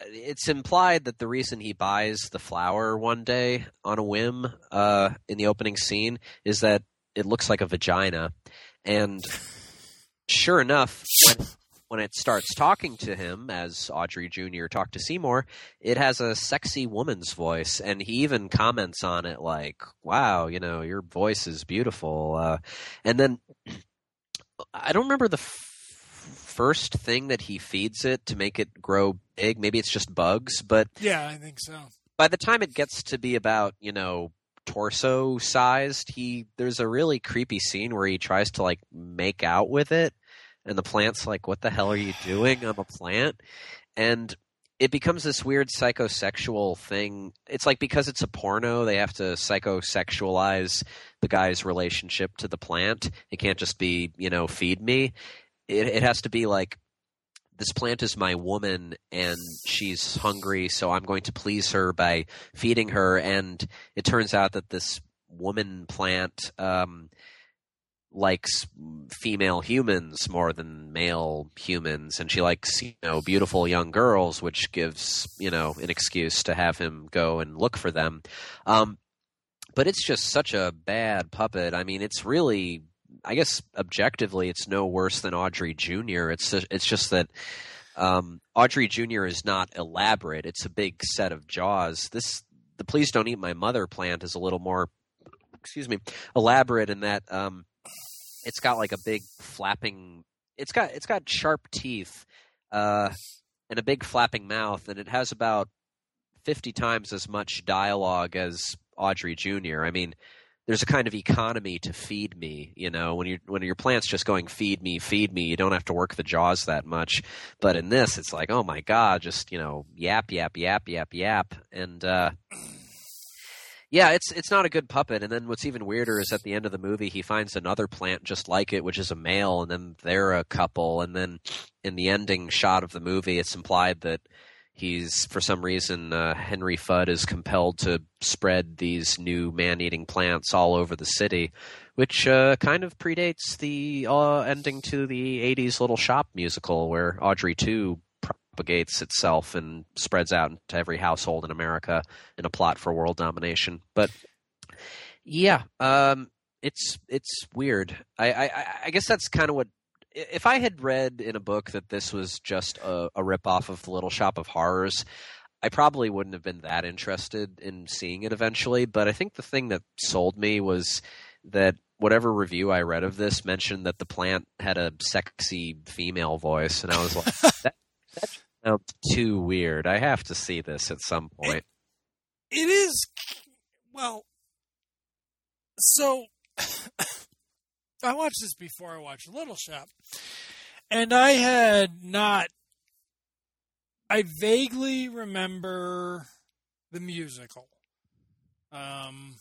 It's implied that the reason he buys the flower one day on a whim uh, in the opening scene is that it looks like a vagina, and sure enough, when when it starts talking to him, as Audrey Jr. talked to Seymour, it has a sexy woman's voice, and he even comments on it like, "Wow, you know, your voice is beautiful." Uh, and then I don't remember the first thing that he feeds it to make it grow big. Maybe it's just bugs, but Yeah, I think so. by the time it gets to be about you know torso sized he there's a really creepy scene where he tries to like make out with it and the plant's like what the hell are you doing i'm a plant and it becomes this weird psychosexual thing it's like because it's a porno they have to psychosexualize the guy's relationship to the plant it can't just be you know feed me it, it has to be like this plant is my woman and she's hungry so i'm going to please her by feeding her. And it turns out that this woman plant um, likes female humans more than male humans. And she likes you know beautiful young girls which gives you know an excuse to have him go and look for them. Um, but it's just such a bad puppet. I mean it's really I guess objectively, it's no worse than Audrey Jr. It's it's just that um, Audrey Jr. is not elaborate. It's a big set of jaws. This the Please Don't Eat My Mother plant is a little more, excuse me, elaborate in that um, it's got like a big flapping. It's got it's got sharp teeth uh, and a big flapping mouth, and it has about fifty times as much dialogue as Audrey Jr. I mean there's a kind of economy to feed me you know when you when your plant's just going feed me feed me you don't have to work the jaws that much. But in this it's like oh my god just you know yap yap yap yap yap. And uh yeah it's it's not a good puppet. And then what's even weirder is at the end of the movie he finds another plant just like it which is a male and then they're a couple. And then in the ending shot of the movie it's implied that he's for some reason uh, Henry Fudd is compelled to spread these new man-eating plants all over the city, which uh, kind of predates the uh, ending to the '80s Little Shop musical, where Audrey Two propagates itself and spreads out to every household in America in a plot for world domination. But yeah, um, it's it's weird. I, I I guess that's kind of what if I had read in a book that this was just a, a ripoff of the Little Shop of Horrors, I probably wouldn't have been that interested in seeing it eventually. But I think the thing that sold me was that whatever review I read of this mentioned that the plant had a sexy female voice, and I was like, that, that sounds too weird. I have to see this at some point. It, it is well. So I watched this before I watched Little Shop, and I had not. I vaguely remember the musical. Um,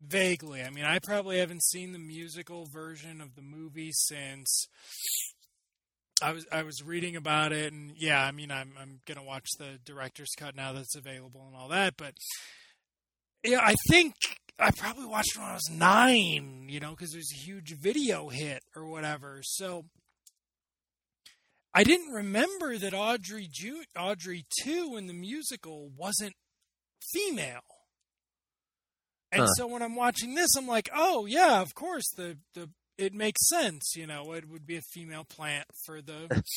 vaguely. I mean, I probably haven't seen the musical version of the movie since I was I was reading about it, and yeah, I mean, I'm I'm gonna watch the director's cut now that's available and all that, but yeah, I think I probably watched when I was nine, you know, because it was a huge video hit or whatever. So I didn't remember that Audrey Ju- Audrey two in the musical wasn't female. And Huh. so when I'm watching this, I'm like, oh yeah, of course the the it makes sense, you know, it would be a female plant for the.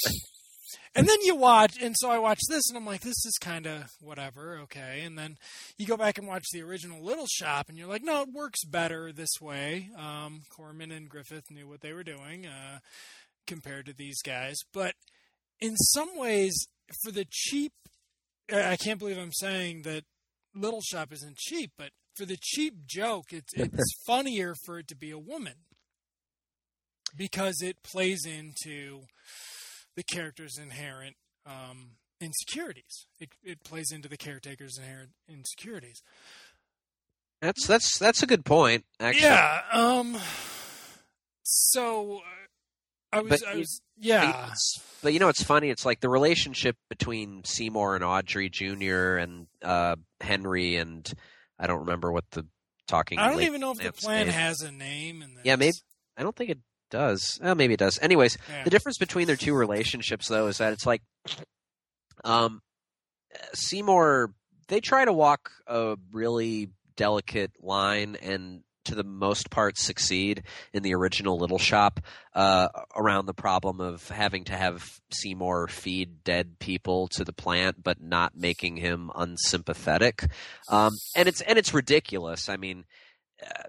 and then you watch, and so I watch this, and I'm like, this is kind of whatever, okay. And then you go back and watch the original Little Shop, and you're like, no, it works better this way. Um, Corman and Griffith knew what they were doing uh, compared to these guys, but in some ways, for the cheap, I I can't believe I'm saying that Little Shop isn't cheap, but for the cheap joke, it's it's funnier for it to be a woman because it plays into the character's inherent um, insecurities. It it plays into the caretaker's inherent insecurities. That's that's that's a good point. Actually, Yeah. Um. So I was. But I was. Yeah. But you know, it's funny. It's like the relationship between Seymour and Audrey Jr. and uh, Henry and I don't remember what the talking. I don't even know if the plan name- has a name. In this. Yeah, maybe- I don't think it does. Oh, maybe it does. Anyways, Yeah. the difference between their two relationships, though, is that it's like, um, Seymour. They try to walk a really delicate line, and to the most part succeed in the original Little Shop uh, around the problem of having to have Seymour feed dead people to the plant, but not making him unsympathetic. Um, and it's and it's ridiculous. I mean. Uh,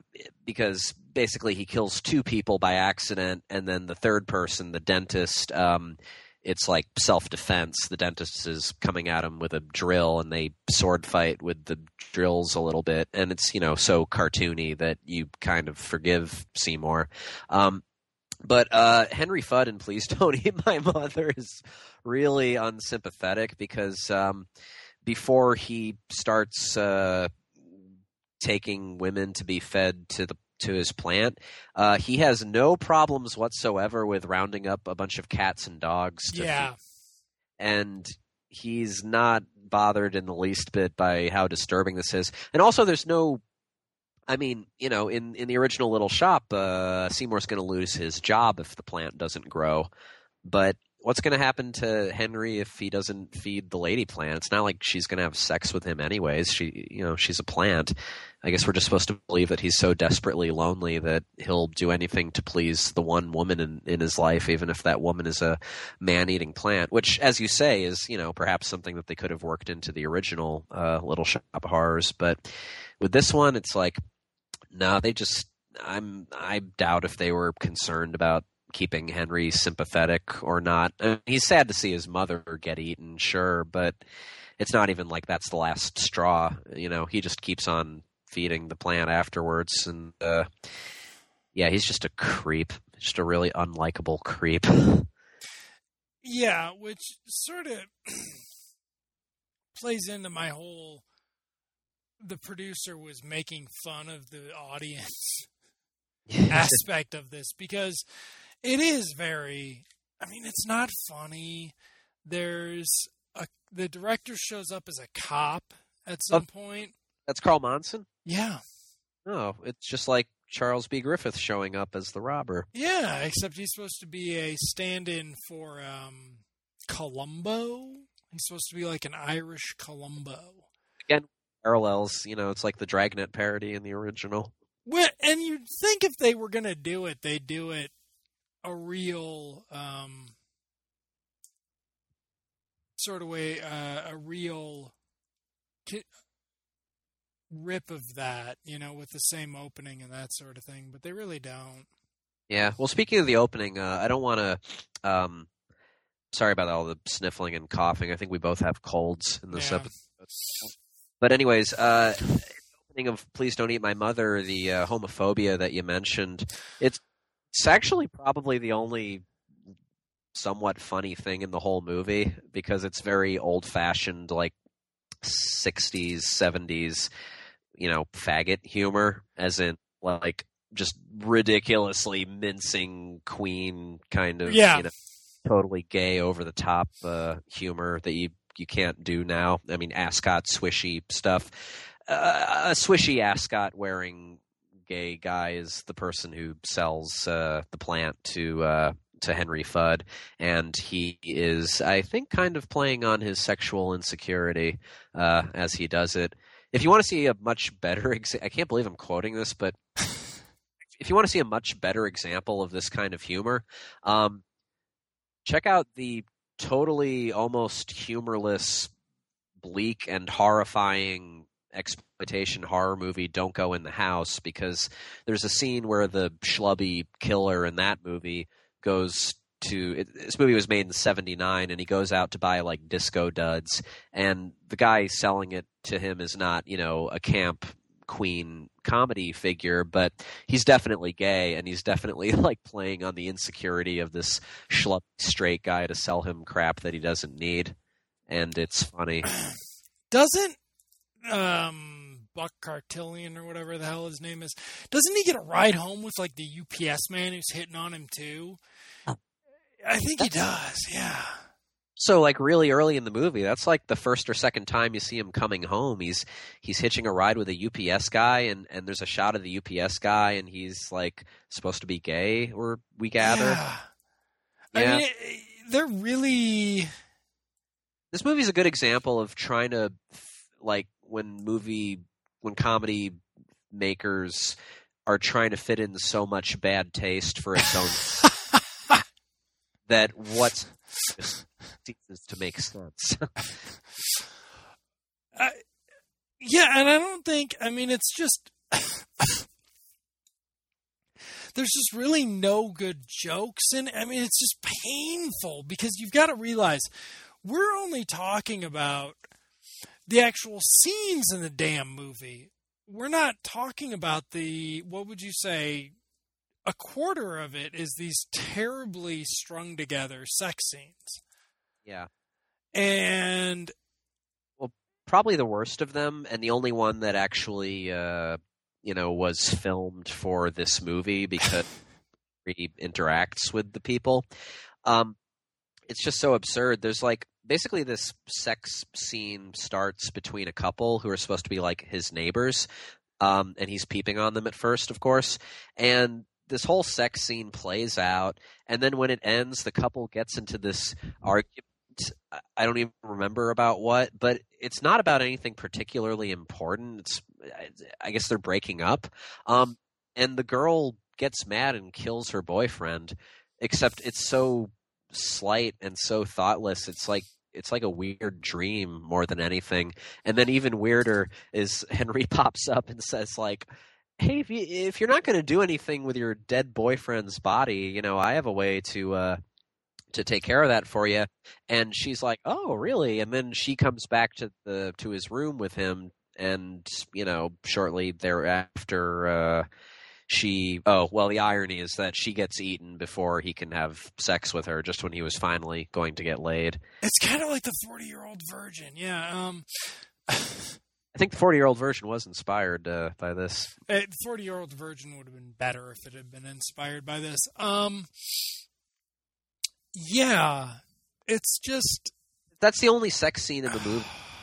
because basically he kills two people by accident, and then the third person, the dentist, um, it's like self defense. The dentist is coming at him with a drill, and they sword fight with the drills a little bit, and it's you know so cartoony that you kind of forgive Seymour. Um, but uh, Henry Fudd and Please Don't Eat My Mother is really unsympathetic because um, before he starts uh, taking women to be fed to the to his plant. Uh, he has no problems whatsoever with rounding up a bunch of cats and dogs. yeah. Feed. And he's not bothered in the least bit by how disturbing this is. And also, there's no. I mean, you know, in, in the original Little Shop, uh, Seymour's going to lose his job if the plant doesn't grow. But what's going to happen to Henry if he doesn't feed the lady plant? It's not like she's going to have sex with him anyways. She, you know, she's a plant. I guess we're just supposed to believe that he's so desperately lonely that he'll do anything to please the one woman in, in his life, even if that woman is a man-eating plant. Which, as you say, is you know perhaps something that they could have worked into the original uh, Little Shop of Horrors. But with this one, it's like, no, they just. I'm. I doubt if they were concerned about keeping Henry sympathetic or not. I mean, he's sad to see his mother get eaten, sure, but it's not even like that's the last straw. You know, he just keeps on feeding the plant afterwards, and uh, yeah, he's just a creep, just a really unlikable creep. Yeah, which sort of plays into my whole. The producer was making fun of the audience aspect of this because it is very i mean it's not funny there's a the director shows up as a cop at some Oh. point That's Carl Monson. yeah No, it's just like Charles B. Griffith showing up as the robber. yeah except he's supposed to be a stand-in for um columbo he's supposed to be like an irish columbo Again, Parallels, you know, it's like the Dragnet parody in the original. well, and you'd think if they were going to do it they'd do it a real um sort of way uh, a real ki- rip of that, you know, with the same opening and that sort of thing, but they really don't. Yeah. Well, speaking of the opening, uh, I don't want to. Um, sorry about all the sniffling and coughing. I think we both have colds in this Yeah. episode. But anyways, uh, opening of "Please Don't Eat My Mother," the uh, homophobia that you mentioned, it's it's actually probably the only somewhat funny thing in the whole movie because it's very old-fashioned, like '60s, '70s, you know, faggot humor, as in like just ridiculously mincing Queen kind of, Yeah. you know, totally gay, over the top uh, humor that you you can't do now. I mean, ascot swishy stuff. Uh, a swishy ascot wearing gay guy is the person who sells uh, the plant to uh, to Henry Fudd, and he is, I think, kind of playing on his sexual insecurity uh, as he does it. If you want to see a much better, exa- I can't believe I'm quoting this, but if you want to see a much better example of this kind of humor, um, check out the totally almost humorless, bleak and horrifying exploitation horror movie Don't Go in the House because there's a scene where the schlubby killer in that movie goes to it, this movie was made in 79 and he goes out to buy like disco duds and the guy selling it to him is not, you know, a camp queen comedy figure, but he's definitely gay and he's definitely like playing on the insecurity of this schlup straight guy to sell him crap that he doesn't need. And it's funny. Doesn't um Buck Kartalian or whatever the hell his name is, doesn't he get a ride home with like the UPS man who's hitting on him too? Oh. I think he does, yeah. So like really early in the movie, that's like the first or second time you see him coming home. He's he's hitching a ride with a UPS guy and and there's a shot of the UPS guy and he's like supposed to be gay or we gather. Yeah. I mean, it- they're really this movie's a good example of trying to like when movie when comedy makers are trying to fit in so much bad taste for its own that what ceases to make sense. I, yeah, and I don't think. I mean, it's just there's just really no good jokes and I mean, it's just painful because you've got to realize we're only talking about the actual scenes in the damn movie. We're not talking about the what would you say a quarter of it is these terribly strung together sex scenes. Yeah. And well probably the worst of them and the only one that actually uh you know was filmed for this movie because he interacts with the people. Um it's just so absurd. There's like basically this sex scene starts between a couple who are supposed to be like his neighbors. Um, and he's peeping on them at first, of course. And this whole sex scene plays out, and then when it ends, the couple gets into this argument. I don't even remember about what, but it's not about anything particularly important. It's, I guess they're breaking up, um, and the girl gets mad and kills her boyfriend. Except it's so slight and so thoughtless. It's like it's like a weird dream more than anything. And then even weirder is Henry pops up and says like, "Hey, if, you, you're not going to do anything with your dead boyfriend's body, you know, I have a way to uh, to take care of that for you." And she's like, "Oh, really?" And then she comes back to the to his room with him, and you know, shortly thereafter. Uh, she oh well the irony is that she gets eaten before he can have sex with her just when he was finally going to get laid. It's kind of like the 40 year old virgin. Yeah um i think the 40 year old version was inspired uh, by this. The 40 year old virgin would have been better if it had been inspired by this. Um yeah it's just that's the only sex scene in the movie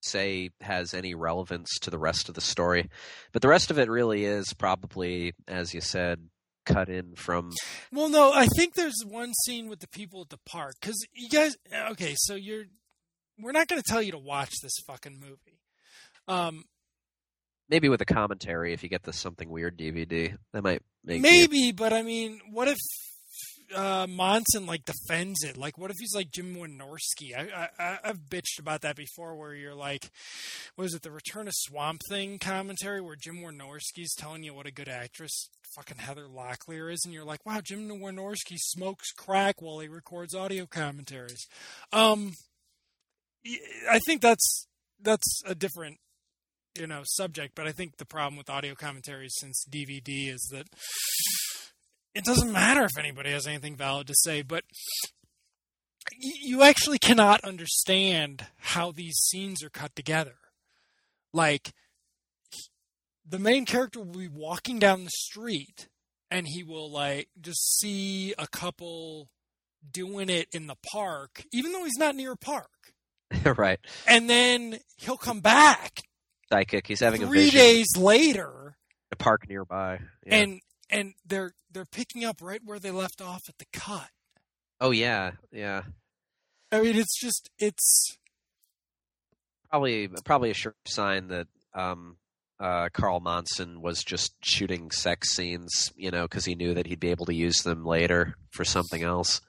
say has any relevance to the rest of the story. But the rest of it really is probably, as you said, cut in from. Well, no, I think there's one scene with the people at the park because you guys. Okay, so you're. We're not going to tell you to watch this fucking movie. Um, maybe with a commentary if you get the something weird DVD, that might make. Maybe, you... but I mean, what if uh, Monson like defends it. Like, what if he's like Jim Wynorski? I, I I've bitched about that before, where you're like, was it the Return of Swamp Thing commentary where Jim Wynorski's telling you what a good actress fucking Heather Locklear is, and you're like, wow, Jim Wynorski smokes crack while he records audio commentaries. Um, I think that's that's a different you know subject, but I think the problem with audio commentaries since DVD is that it doesn't matter if anybody has anything valid to say, but you actually cannot understand how these scenes are cut together. Like, the main character will be walking down the street and he will, like, just see a couple doing it in the park, even though he's not near a park. right. And then he'll come back. Psychic. He's having three a vision. days later. A park nearby. Yeah. And and they're they're picking up right where they left off at the cut. Oh yeah, yeah. I mean, it's just it's probably probably a sure sign that um, uh, Carl Monson was just shooting sex scenes, you know, because he knew that he'd be able to use them later for something else.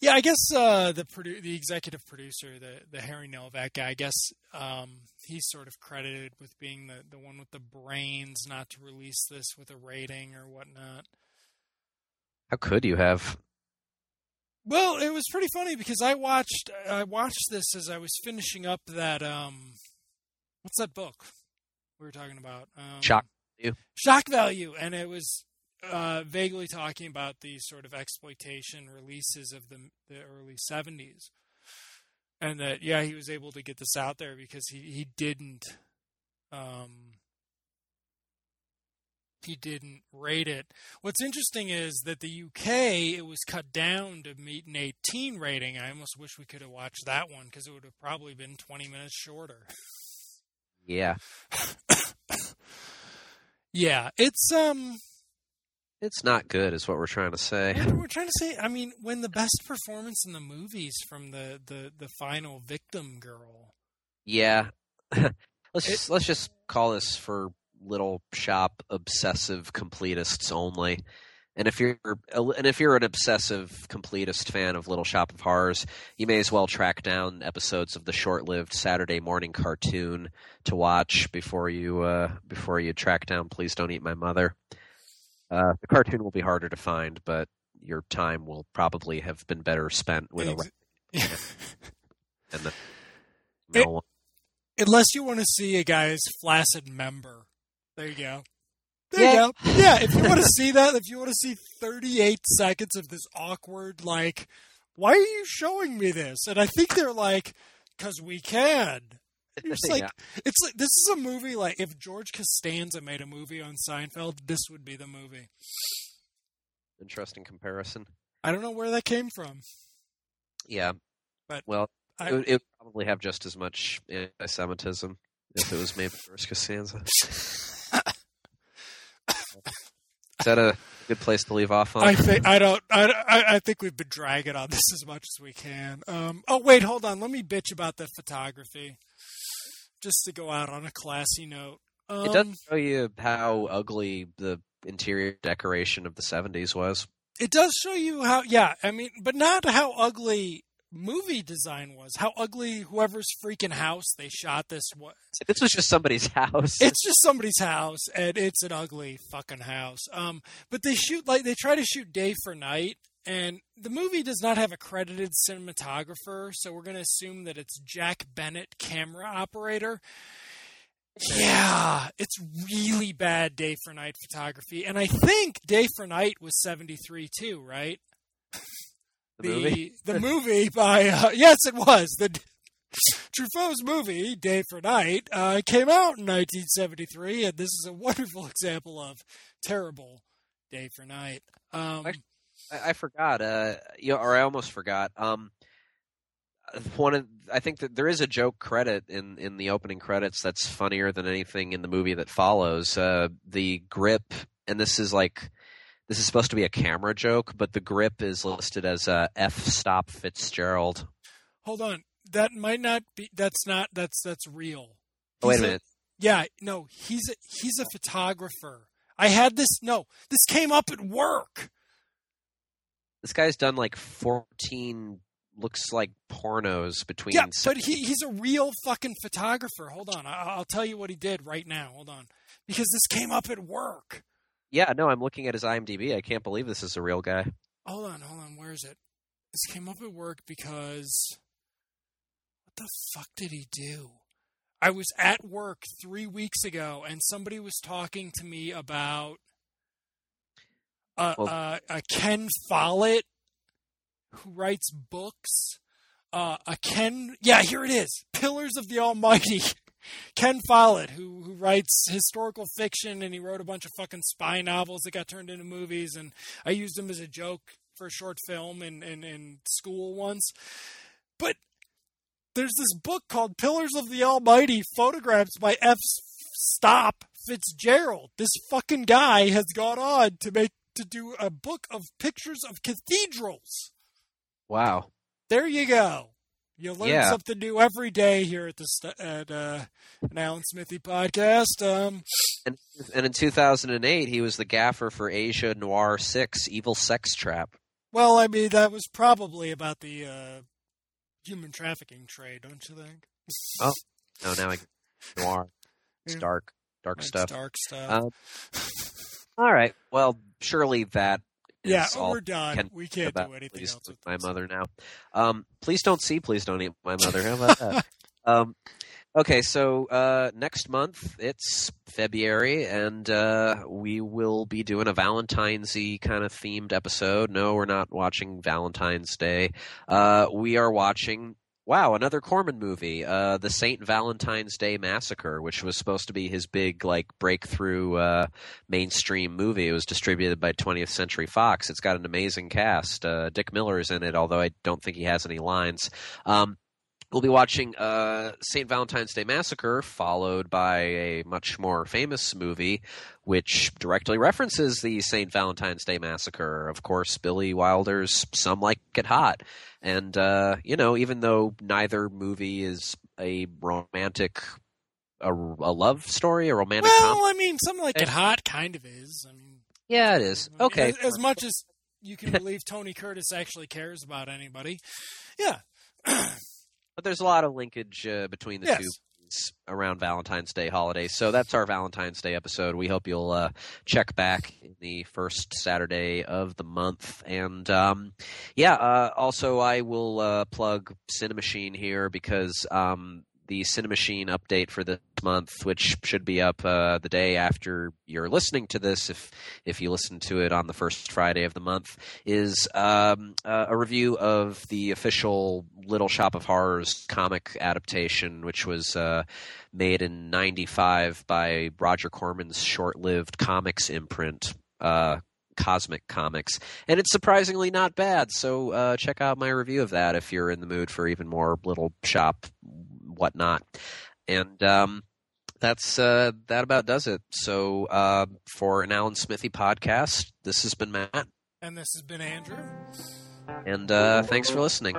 Yeah, I guess uh, the produ- the executive producer, the the Harry Novak guy, I guess um, he's sort of credited with being the the one with the brains not to release this with a rating or whatnot. How could you have? Well, it was pretty funny because I watched I watched this as I was finishing up that um, what's that book we were talking about? Um, Shock value. Shock value, and it was uh, vaguely talking about the sort of exploitation releases of the the early '70s, and that yeah, he was able to get this out there because he he didn't um, he didn't rate it. What's interesting is that the UK it was cut down to meet an 18 rating. I almost wish we could have watched that one because it would have probably been 20 minutes shorter. Yeah. yeah, it's um it's not good, is what we're trying to say. we're trying to say. I mean, when the best performance in the movies from the the the final victim girl. Yeah, let's just let's just call this for Little Shop obsessive completists only. And if you're and if you're an obsessive completist fan of Little Shop of Horrors, you may as well track down episodes of the short-lived Saturday morning cartoon to watch before you uh, before you track down Please Don't Eat My Mother. Uh, the cartoon will be harder to find, but your time will probably have been better spent with Ex- a and the It- one. Unless you want to see a guy's flaccid member. There you go. There Yeah. you go. Yeah, if you want to see that, if you want to see 38 seconds of this awkward, like, why are you showing me this? And I think they're like, because we can. It's like Yeah. it's like this is a movie like if George Costanza made a movie on Seinfeld, this would be the movie. Interesting comparison. I don't know where that came from. Yeah, But well, I- it, would- probably have just as much anti-Semitism if it was made by George Costanza. Is that a good place to leave off on? I think I don't. I, I I think we've been dragging on this as much as we can. Um, oh wait, hold on. Let me bitch about the photography, just to go out on a classy note. Um, it does show you how ugly the interior decoration of the '70s was. It does show you how. Yeah, I mean, but not how ugly movie design was. How ugly whoever's freaking house they shot this was. This was just somebody's house. It's just somebody's house, and it's an ugly fucking house. Um, but they shoot like they try to shoot day for night, and the movie does not have a credited cinematographer, so we're going to assume that it's Jack Bennett, camera operator. Yeah, it's really bad day for night photography, and I think Day for Night was seventy three too, right? the movie. the movie by uh, yes, it was the Truffaut's movie Day for Night uh, came out in 1973, and this is a wonderful example of terrible Day for Night. Um, I, I forgot. Uh, you know, or I almost forgot. Um, one of I think that there is a joke credit in in the opening credits that's funnier than anything in the movie that follows. Uh, the grip, and this is like this is supposed to be a camera joke, but the grip is listed as uh, F stop Fitzgerald. hold on, that might not be. That's not. That's that's real. Oh, wait He's a minute. Yeah, no, he's a, he's a photographer. I had this. No, this came up at work. This guy's done like fourteen looks like pornos between. Yeah, but he, he's a real fucking photographer. Hold on, I, I'll tell you what he did right now. Hold on, because this came up at work. Yeah, no, I'm looking at his IMDb. I can't believe this is a real guy. Hold on, hold on. Where is it? This came up at work because what the fuck did he do? I was at work three weeks ago, and somebody was talking to me about uh, Well- uh, a Ken Follett who writes books. Uh, a Ken, yeah, here it is, Pillars of the Almighty. Ken Follett, who who writes historical fiction, and he wrote a bunch of fucking spy novels that got turned into movies, and I used him as a joke for a short film in, in, in school once. But there's this book called Pillars of the Almighty, photographs by F. Stop Fitzgerald. This fucking guy has gone on to make to do a book of pictures of cathedrals. Wow. There you go. You learn Yeah. something new every day here at the st- at uh, an Alan Smithee podcast. Um, And, and in 2008, he was the gaffer for Asia Noir 6 Evil Sex Trap. well, I mean that was probably about the uh, human trafficking trade, don't you think? Oh, No, now I Noir. It's Yeah. dark. Dark stuff. dark stuff. Um, All right. Well, surely that is yeah, all we're done. can we can't about do anything Please else Don't with my mother now. Um, please don't see. Please don't eat my mother. How about that? um, okay, so uh, next month it's February, and uh, we will be doing a Valentine's-y kind of themed episode. No, we're not watching Valentine's Day. Uh, we are watching. Wow, another Corman movie, uh, the Saint Valentine's Day Massacre, which was supposed to be his big like breakthrough uh, mainstream movie. It was distributed by 20th Century Fox. It's got an amazing cast. Uh, Dick Miller is in it, although I don't think he has any lines. Um, we'll be watching uh, St. Valentine's Day Massacre, followed by a much more famous movie, which directly references the St. Valentine's Day Massacre. Of course, Billy Wilder's Some Like It Hot. And, uh, you know, even though neither movie is a romantic a, a love story, a romantic. Well, comedy? I mean, something like it Hot kind of is. I mean, yeah, it is. I mean, Okay, As, as much as you can believe Tony Curtis actually cares about anybody, yeah. but there's a lot of linkage uh, between the Yes. two around Valentine's Day holiday. So that's our Valentine's Day episode. We hope you'll uh, check back in the first Saturday of the month. And um, yeah, uh, also I will uh, plug Cinemachine here because um, the Cinemachine update for this month, which should be up uh, the day after you're listening to this, if if you listen to it on the first Friday of the month, is um, uh, a review of the official Little Shop of Horrors comic adaptation, which was uh, made in '95 by Roger Corman's short-lived comics imprint. Uh, Cosmic Comics, and it's surprisingly not bad. So uh, check out my review of that if you're in the mood for even more Little Shop whatnot. And um, that's uh, that about does it. So uh, for an Alan Smithee podcast, this has been Matt, And this has been Andrew. and uh, thanks for listening.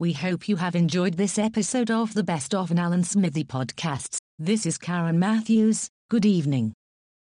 We hope you have enjoyed this episode of the Best of an Alan Smithee podcasts. This is Karen Matthews. Good evening.